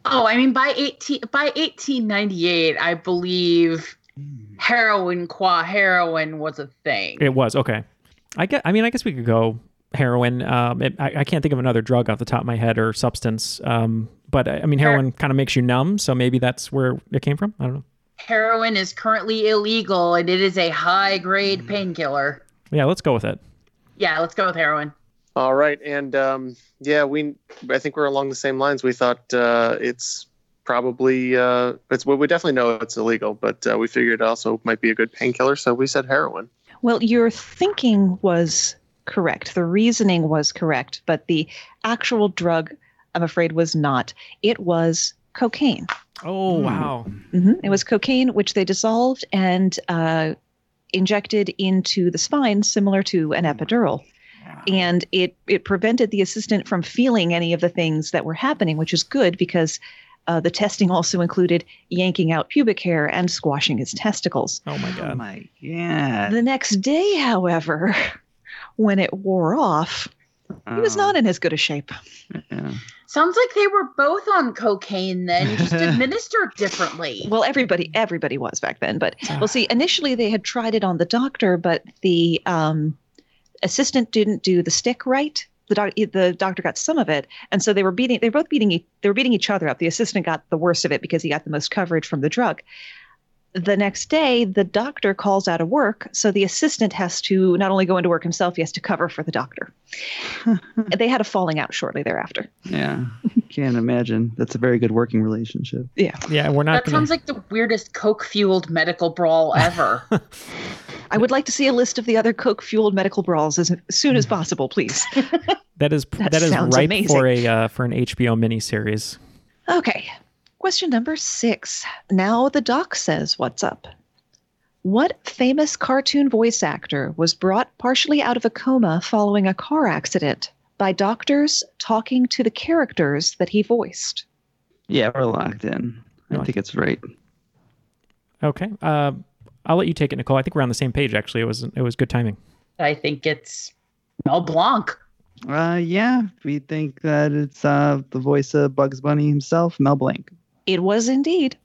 Oh, I mean, by eighteen by eighteen ninety eight, I believe heroin qua heroin was a thing. it was okay. I get. I mean, I guess we could go heroin. Um, it, I, I can't think of another drug off the top of my head or substance. Um, but I I mean, heroin kind of makes you numb, so maybe that's where it came from. I don't know. Heroin is currently illegal, and it is a high grade painkiller. Yeah, let's go with it. Yeah, let's go with heroin. All right, and um, yeah, we I think we're along the same lines. We thought uh, it's probably uh, it's well, we definitely know it's illegal, but uh, we figured it also might be a good painkiller, so we said heroin. Well, your thinking was correct. The reasoning was correct, but the actual drug, I'm afraid, was not. It was cocaine. Oh, wow. hmm It was cocaine, which they dissolved and uh, injected into the spine, similar to an epidural. And it it prevented the assistant from feeling any of the things that were happening, which is good because uh, the testing also included yanking out pubic hair and squashing his testicles. Oh my god. Oh my yeah. The next day, however, when it wore off, he was Oh. not in as good a shape. Yeah. Sounds like they were both on cocaine then, just [laughs] administered differently. Well, everybody everybody was back then, but well, see, [sighs] initially they had tried it on the doctor, but the um, assistant didn't do the stick right. The, doc- the doctor got some of it, and so they were beating. They were both beating. e- They were beating each other up. The assistant got the worst of it because he got the most coverage from the drug. The next day, the doctor calls out of work, so the assistant has to not only go into work himself, he has to cover for the doctor. [laughs] they had a falling out shortly thereafter. Yeah. [laughs] Can't imagine. That's a very good working relationship. Yeah. Yeah, we're not That gonna sounds like the weirdest coke fueled medical brawl ever. [laughs] I would like to see a list of the other coke fueled medical brawls as soon as possible, please. that is That that is right for a uh, for an HBO miniseries. Okay. Question number six. Now the doc says, What's up? What famous cartoon voice actor was brought partially out of a coma following a car accident by doctors talking to the characters that he voiced? Yeah, we're locked in. I think it's right. Okay. Uh, I'll let you take it, Nicole. I think we're on the same page. Actually, it was it was good timing. I think it's Mel Blanc. Uh, yeah, we think that it's uh the voice of Bugs Bunny himself, Mel Blanc. It was indeed.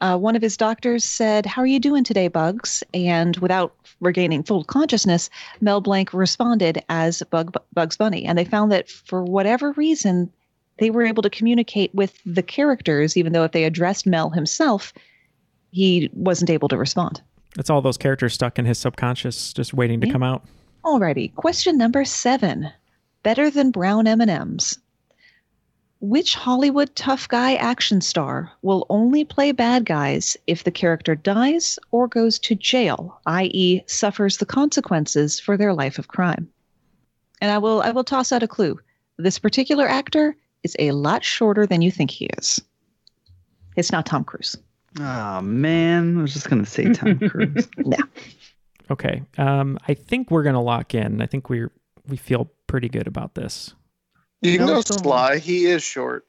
Uh, one of his doctors said, How are you doing today, Bugs? And without regaining full consciousness, Mel Blanc responded as Bug, Bugs Bunny. And they found that for whatever reason, they were able to communicate with the characters, even though if they addressed Mel himself, he wasn't able to respond. It's all those characters stuck in his subconscious, just waiting to Yeah. come out. Alrighty, question number seven. Better than brown M&Ms. Which Hollywood tough guy action star will only play bad guys if the character dies or goes to jail, i.e., suffers the consequences for their life of crime? And I will I will toss out a clue. This particular actor is a lot shorter than you think he is. It's not Tom Cruise. Oh man, I was just gonna say Tom [laughs] Cruise. no. Okay. Um, I think we're gonna lock in. I think we're we feel pretty good about this. You can No, go it's all- Sly. He is short.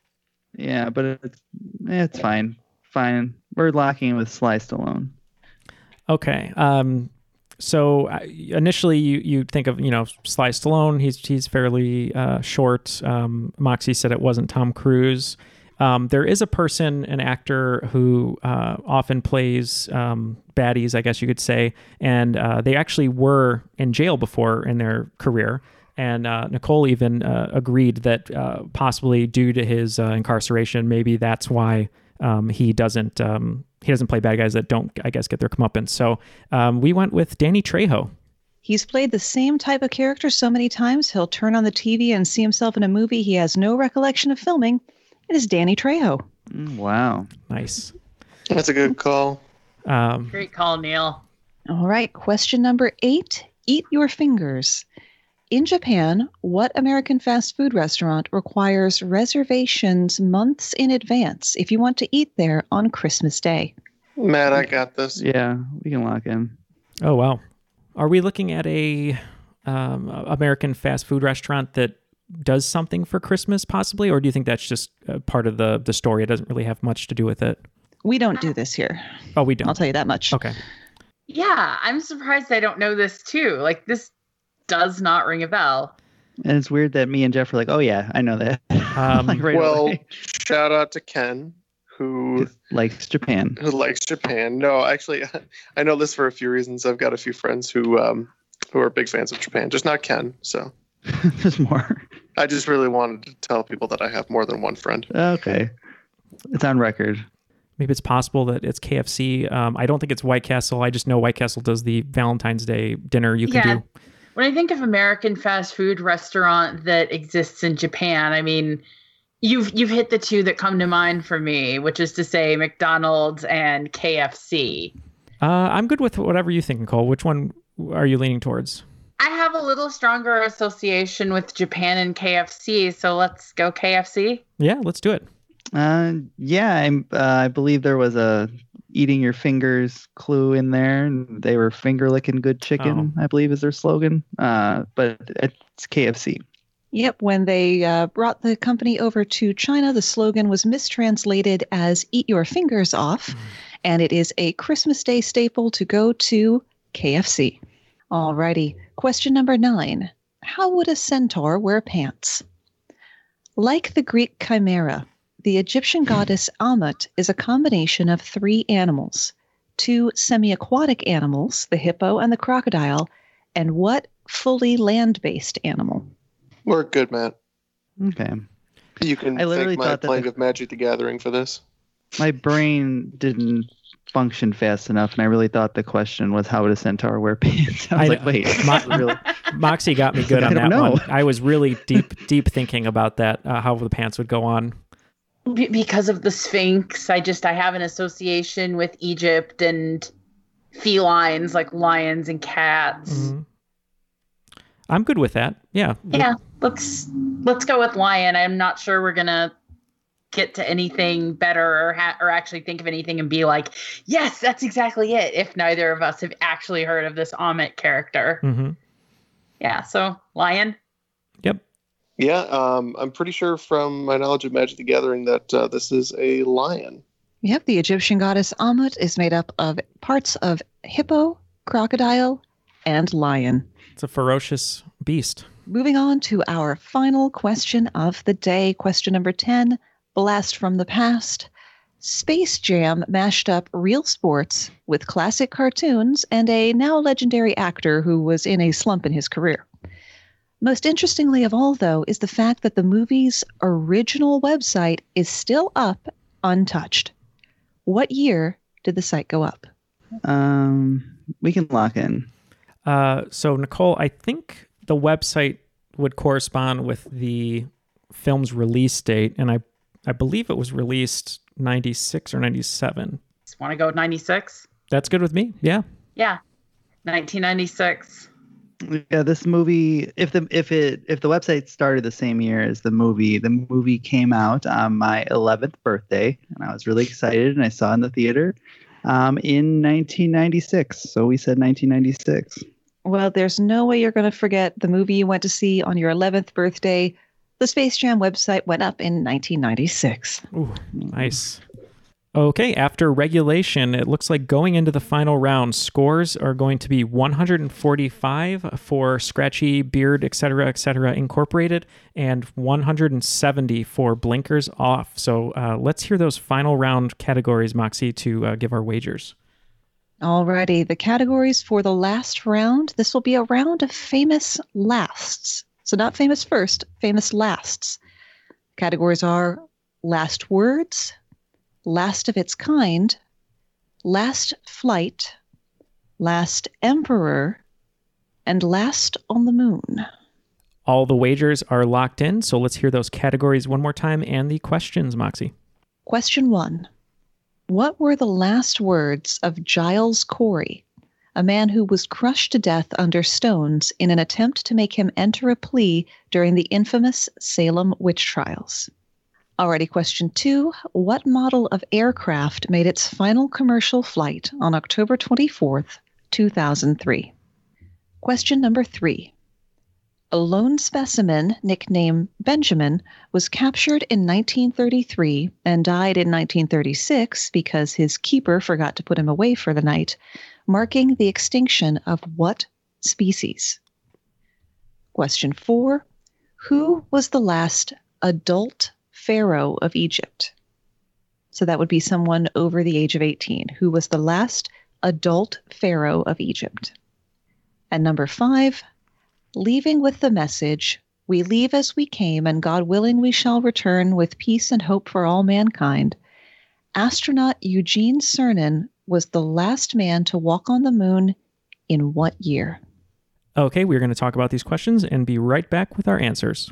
Yeah, but it's it's fine. Fine. We're locking with Sly Stallone. Okay. Um, so uh, initially, you you think of you know Sly Stallone. He's he's fairly uh, short. Um, Moxie said it wasn't Tom Cruise. Um, there is a person, an actor who uh, often plays um, baddies, I guess you could say, and uh, they actually were in jail before in their career. And uh, Nicole even uh, agreed that uh, possibly due to his uh, incarceration, maybe that's why um, he doesn't um, he doesn't play bad guys that don't, I guess, get their comeuppance. So um, we went with Danny Trejo. He's played the same type of character so many times, he'll turn on the TV and see himself in a movie he has no recollection of filming. It is Danny Trejo. Mm, Wow. Nice. That's a good call. Um, Great call, Neil. All right, question number eight Eat your fingers. In Japan, what American fast food restaurant requires reservations months in advance if you want to eat there on Christmas Day? Matt, I got this. Yeah, we can lock in. oh wow, are we looking at a um, American fast food restaurant that does something for Christmas, possibly, or do you think that's just uh, part of the the story? It doesn't really have much to do with it. We don't do this here. Oh, we don't. I'll tell you that much. Okay. Yeah, I'm surprised I don't know this too. Like this does not ring a bell. And it's weird that me and Jeff are like, oh yeah, I know that. Um, [laughs] like right well, away. shout out to Ken, who likes Japan. who likes Japan. No, actually, [laughs] I know this for a few reasons. I've got a few friends who um, who are big fans of Japan, just not Ken. So [laughs] There's more. I just really wanted to tell people that I have more than one friend. Okay. It's on record. Maybe it's possible that it's KFC. Um, I don't think it's White Castle. I just know White Castle does the Valentine's Day dinner you can Yeah. do. When I think of American fast food restaurant that exists in Japan, I mean, you've you've hit the two that come to mind for me, which is to say McDonald's and KFC. Uh, I'm good with whatever you think, Nicole. Which one are you leaning towards? I have a little stronger association with Japan and KFC, so let's go KFC. Yeah, let's do it. Uh, yeah, I'm, uh, I believe there was a eating your fingers clue in there. and They were finger licking good chicken, I believe is their slogan. Uh, but it's KFC. Yep, when they uh, brought the company over to China, the slogan was mistranslated as Eat Your Fingers Off, and it is a Christmas Day staple to go to KFC. Alrighty, question number nine How would a centaur wear pants? Like the Greek chimera, the Egyptian goddess Ammut is a combination of three animals two semi aquatic animals, the hippo and the crocodile, and what fully land based animal? We're good, Matt. Okay. You can I literally thank my thought that playing the- of Magic the Gathering for this. My brain didn't function fast enough, and I really thought the question was how would a centaur wear pants? [laughs] I was I- like, wait, Mo- really? [laughs] Moxie got me good I on don't that know. one. I was really deep, deep thinking about that, uh, how the pants would go on. Be- because of the Sphinx, I just I have an association with Egypt and felines like lions and cats. Mhm. I'm good with that. Yeah. Yeah, let's let's go with lion. I'm not sure we're gonna get to anything better or ha- or actually think of anything and be like, yes, that's exactly it. If neither of us have actually heard of this Amit character, hmm yeah. So lion. Yep. Yeah, um, I'm pretty sure from my knowledge of Magic the Gathering that uh, this is a lion. Yep, the Egyptian goddess Ammut is made up of parts of hippo, crocodile, and lion. It's a ferocious beast. Moving on to our final question of the day. Question number 10 Blast from the Past. Space Jam mashed up real sports with classic cartoons and a now legendary actor who was in a slump in his career. Most interestingly of all, though, is the fact that the movie's original website is still up untouched. What year did the site go up? Um, we can lock in. Uh, so, Nicole, I think the website would correspond with the film's release date, and I, I believe it was released 96 or 97. Want to go with 96. That's good with me. Yeah. Yeah, 1996. Yeah, this movie. If the if it if the website started the same year as the movie, the movie came out on my 11th birthday, and I was really excited, and I saw it in the theater um, in 1996. So we said 1996. Well, there's no way you're going to forget the movie you went to see on your 11th birthday. The Space Jam website went up in 1996. Ooh, nice. Okay, after regulation, it looks like going into the final round, scores are going to be 145 for Scratchy, Beard, etc., etc. Incorporated, and 170 for Blinkers Off. So uh, let's hear those final round categories, Moxie, to uh, give our wagers. Alrighty, the categories for the last round. This will be a round of famous lasts. So, not famous first, famous lasts. Categories are last words, last of its kind, last flight, last emperor, and last on the moon. All the wagers are locked in, so let's hear those categories one more time and the questions, Moxie. Question one What were the last words of Giles Corey, a man who was crushed to death under stones in an attempt to make him enter a plea during the infamous Salem witch trials? Alrighty, question two What model of aircraft made its final commercial flight on October 24th, 2003? Question number three. A lone specimen, nicknamed Benjamin, was captured in 1933 and died in 1936 because his keeper forgot to put him away for the night, marking the extinction of what species? Question four Who was the last adult pharaoh of Egypt? So that would be someone over the age of 18. Who was the last adult pharaoh of Egypt? And number five, leaving with the message, we leave as we came, and God willing, we shall return with peace and hope for all mankind. Astronaut Eugene Cernan was the last man to walk on the moon in what year? Okay, we're going to talk about these questions and be right back with our answers.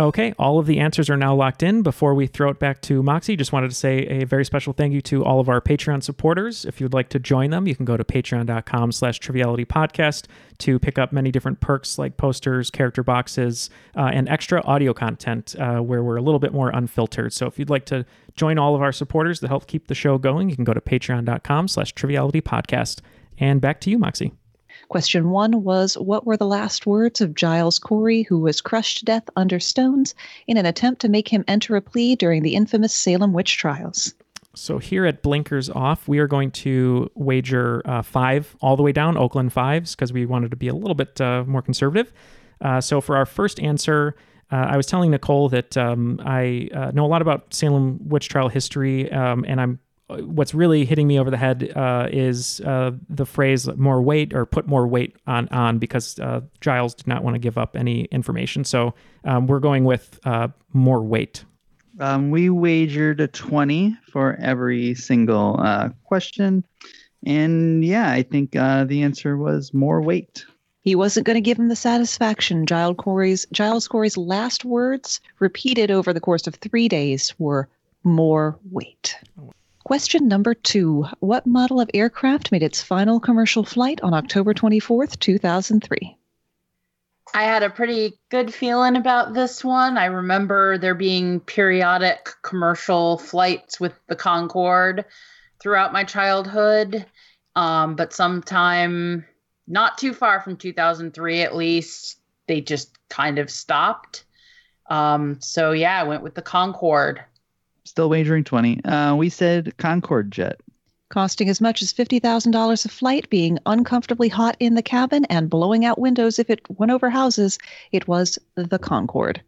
Okay, all of the answers are now locked in. Before we throw it back to Moxie, just wanted to say a very special thank you to all of our Patreon supporters. If you'd like to join them, you can go to patreon.com slash triviality podcast to pick up many different perks like posters, character boxes, uh, and extra audio content uh, where we're a little bit more unfiltered. So if you'd like to join all of our supporters to help keep the show going, you can go to patreon.com slash triviality podcast. And back to you, Moxie. Question one was What were the last words of Giles Corey, who was crushed to death under stones in an attempt to make him enter a plea during the infamous Salem witch trials? So here at Blinkers Off, we are going to wager uh, five all the way down, Oakland fives, because we wanted to be a little bit uh, more conservative. Uh, so for our first answer, uh, I was telling Nicole that um, I uh, know a lot about Salem witch trial history, um, and I'm what's really hitting me over the head uh, is uh, the phrase "more weight" or "put more weight on on" because uh, Giles did not want to give up any information. So um, we're going with uh, more weight. Um, we wagered a 20 for every single uh, question. And yeah, I think uh, the answer was more weight. He wasn't going to give him the satisfaction. Giles Corey's, Giles Corey's last words, repeated over the course of three days, were more weight. Question number two What model of aircraft made its final commercial flight on October 24th, 2003? I had a pretty good feeling about this one. I remember there being periodic commercial flights with the Concorde throughout my childhood, um, but sometime not too far from 2003 at least, they just kind of stopped. Um, so yeah, I went with the Concorde. Still wagering 20. Uh, we said Concorde jet. Costing as much as $50,000 a flight, being uncomfortably hot in the cabin, and blowing out windows if it went over houses, it was the Concorde.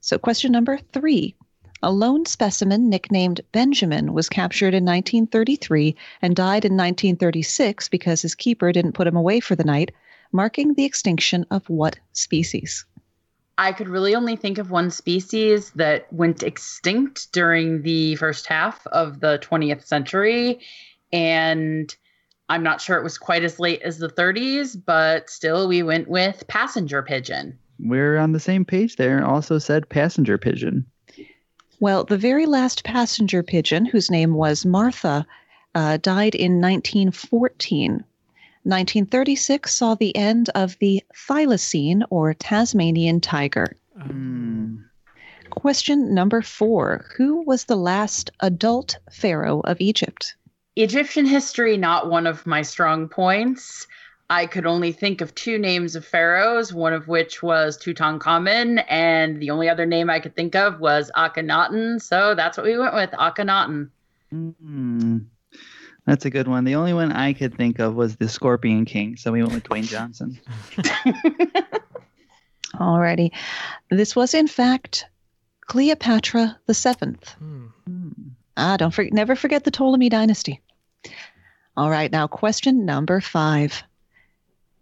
So, question number three. A lone specimen nicknamed Benjamin was captured in 1933 and died in 1936 because his keeper didn't put him away for the night, marking the extinction of what species? I could really only think of one species that went extinct during the first half of the 20th century. And I'm not sure it was quite as late as the 30s, but still we went with passenger pigeon. We're on the same page there. Also said passenger pigeon. Well, the very last passenger pigeon, whose name was Martha, uh, died in 1914. 1936 saw the end of the thylacine or Tasmanian tiger. Mm. Question number four Who was the last adult pharaoh of Egypt? Egyptian history, not one of my strong points. I could only think of two names of pharaohs, one of which was Tutankhamun, and the only other name I could think of was Akhenaten. So that's what we went with, Akhenaten. Mm, that's a good one. The only one I could think of was the Scorpion King, so we went with Dwayne Johnson. [laughs] Alrighty. This was, in fact, Cleopatra the Seventh. Ah, don't forget, never forget the Ptolemy dynasty. All right, now question number five.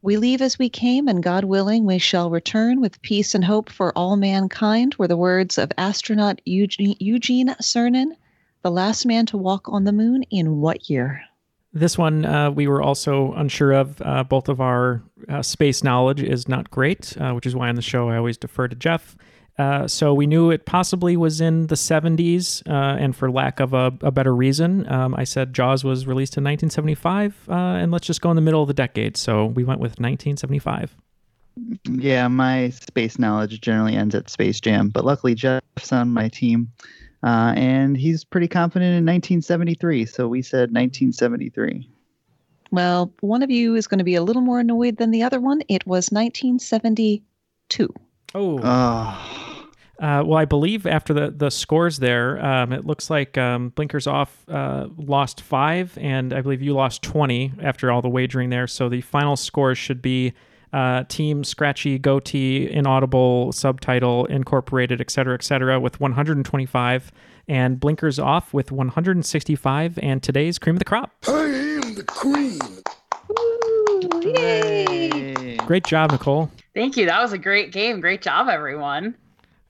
We leave as we came, and God willing, we shall return with peace and hope for all mankind, were the words of astronaut Eugene, Eugene Cernan, the last man to walk on the moon in what year? This one uh, we were also unsure of. Uh, both of our uh, space knowledge is not great, uh, which is why on the show I always defer to Jeff. Uh, so we knew it possibly was in the 70s, uh, and for lack of a, a better reason, um, I said Jaws was released in 1975, and let's just go in the middle of the decade. So we went with 1975. Yeah, my space knowledge generally ends at Space Jam, but luckily Jeff's on my team, uh, and he's pretty confident in 1973. So we said 1973. Well, one of you is going to be a little more annoyed than the other one. It was 1972. Oh. Uh, well, I believe after the, the scores there, um, it looks like um, Blinkers Off uh, lost five, and I believe you lost 20 after all the wagering there. So the final scores should be uh, Team Scratchy, Goatee, Inaudible, Subtitle, Incorporated, et cetera, et cetera, with 125, and Blinkers Off with 165, and today's Cream of the Crop. I am the cream. Yay! Great job, Nicole. Thank you. That was a great game. Great job, everyone.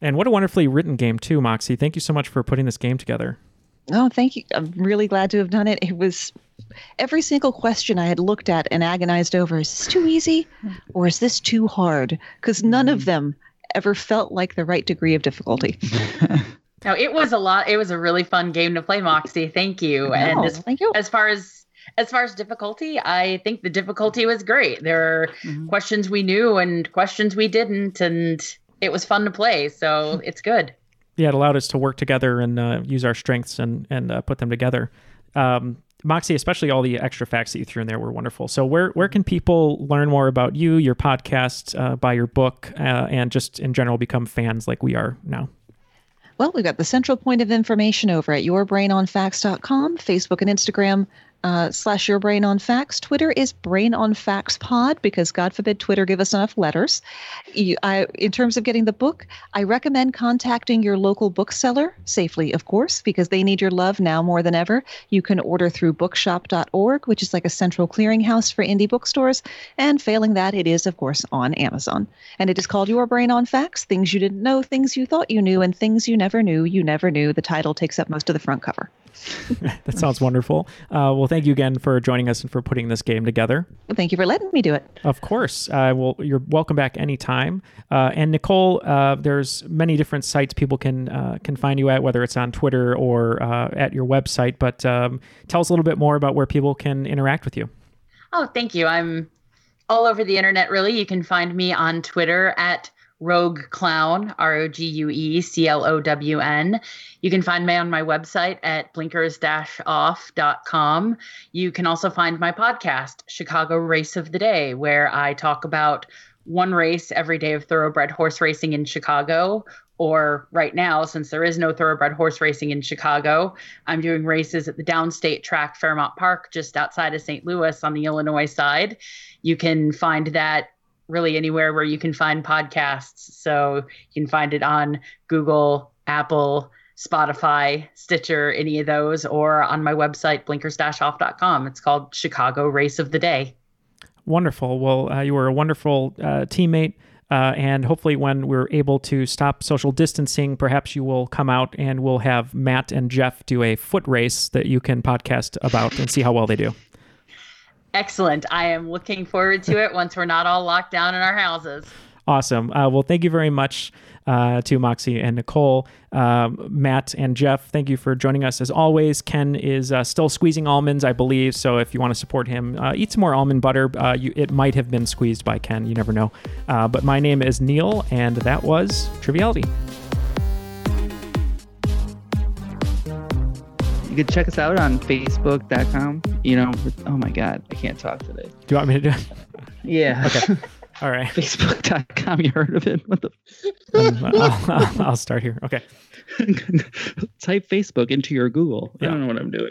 And what a wonderfully written game, too, Moxie. Thank you so much for putting this game together. Oh, thank you. I'm really glad to have done it. It was every single question I had looked at and agonized over is this too easy or is this too hard? Because none of mm-hmm. them ever felt like the right degree of difficulty. [laughs] No, it was a lot. It was a really fun game to play, Moxie. Thank you. And Oh, as, thank you. as far as as far as difficulty, I think the difficulty was great. There are mm-hmm. questions we knew and questions we didn't, and it was fun to play. So it's good. Yeah, it allowed us to work together and uh, use our strengths and and uh, put them together. Um, Moxie, especially all the extra facts that you threw in there were wonderful. So where where can people learn more about you, your podcast, uh, buy your book, uh, and just in general become fans like we are now? Well, we've got the central point of information over at yourbrainonfacts.com, Facebook and Instagram uh, slash your brain on facts. Twitter is brain on facts pod because God forbid Twitter give us enough letters. You, I, in terms of getting the book, I recommend contacting your local bookseller safely, of course, because they need your love now more than ever. You can order through bookshop.org, which is like a central clearinghouse for indie bookstores. And failing that, it is, of course, on Amazon. And it is called Your Brain on Facts Things You Didn't Know, Things You Thought You Knew, and Things You Never Knew You Never Knew. The title takes up most of the front cover. [laughs] that sounds wonderful. Uh, well, thank you again for joining us and for putting this game together. Well, thank you for letting me do it. Of course. Uh, well, you're welcome back anytime. Uh, and Nicole, uh, there's many different sites people can uh, can find you at, whether it's on Twitter or uh, at your website. But um, tell us a little bit more about where people can interact with you. Oh, thank you. I'm all over the internet, really. You can find me on Twitter at Rogue Clown, R O G U E C L O W N. You can find me on my website at blinkers off.com. You can also find my podcast, Chicago Race of the Day, where I talk about one race every day of thoroughbred horse racing in Chicago. Or right now, since there is no thoroughbred horse racing in Chicago, I'm doing races at the downstate track, Fairmount Park, just outside of St. Louis on the Illinois side. You can find that really anywhere where you can find podcasts. So you can find it on Google, Apple, Spotify, Stitcher, any of those, or on my website, blinkers-off.com. It's called Chicago Race of the Day. Wonderful. Well, uh, you were a wonderful uh, teammate. Uh, and hopefully, when we're able to stop social distancing, perhaps you will come out and we'll have Matt and Jeff do a foot race that you can podcast about and see how well they do. [laughs] Excellent. I am looking forward to it once we're not all locked down in our houses. Awesome. Uh, well, thank you very much uh, to Moxie and Nicole, um, Matt and Jeff. Thank you for joining us as always. Ken is uh, still squeezing almonds, I believe. So if you want to support him, uh, eat some more almond butter. Uh, you, it might have been squeezed by Ken. You never know. Uh, but my name is Neil, and that was Triviality. You can check us out on Facebook.com. You know, oh my God, I can't talk today. Do you want me to do it? Yeah. Okay. [laughs] All right. Facebook.com. You heard of it? What the? [laughs] Um, I'll, I'll- I'll start here. Okay. [laughs] Type Facebook into your Google. Yeah. I don't know what I'm doing.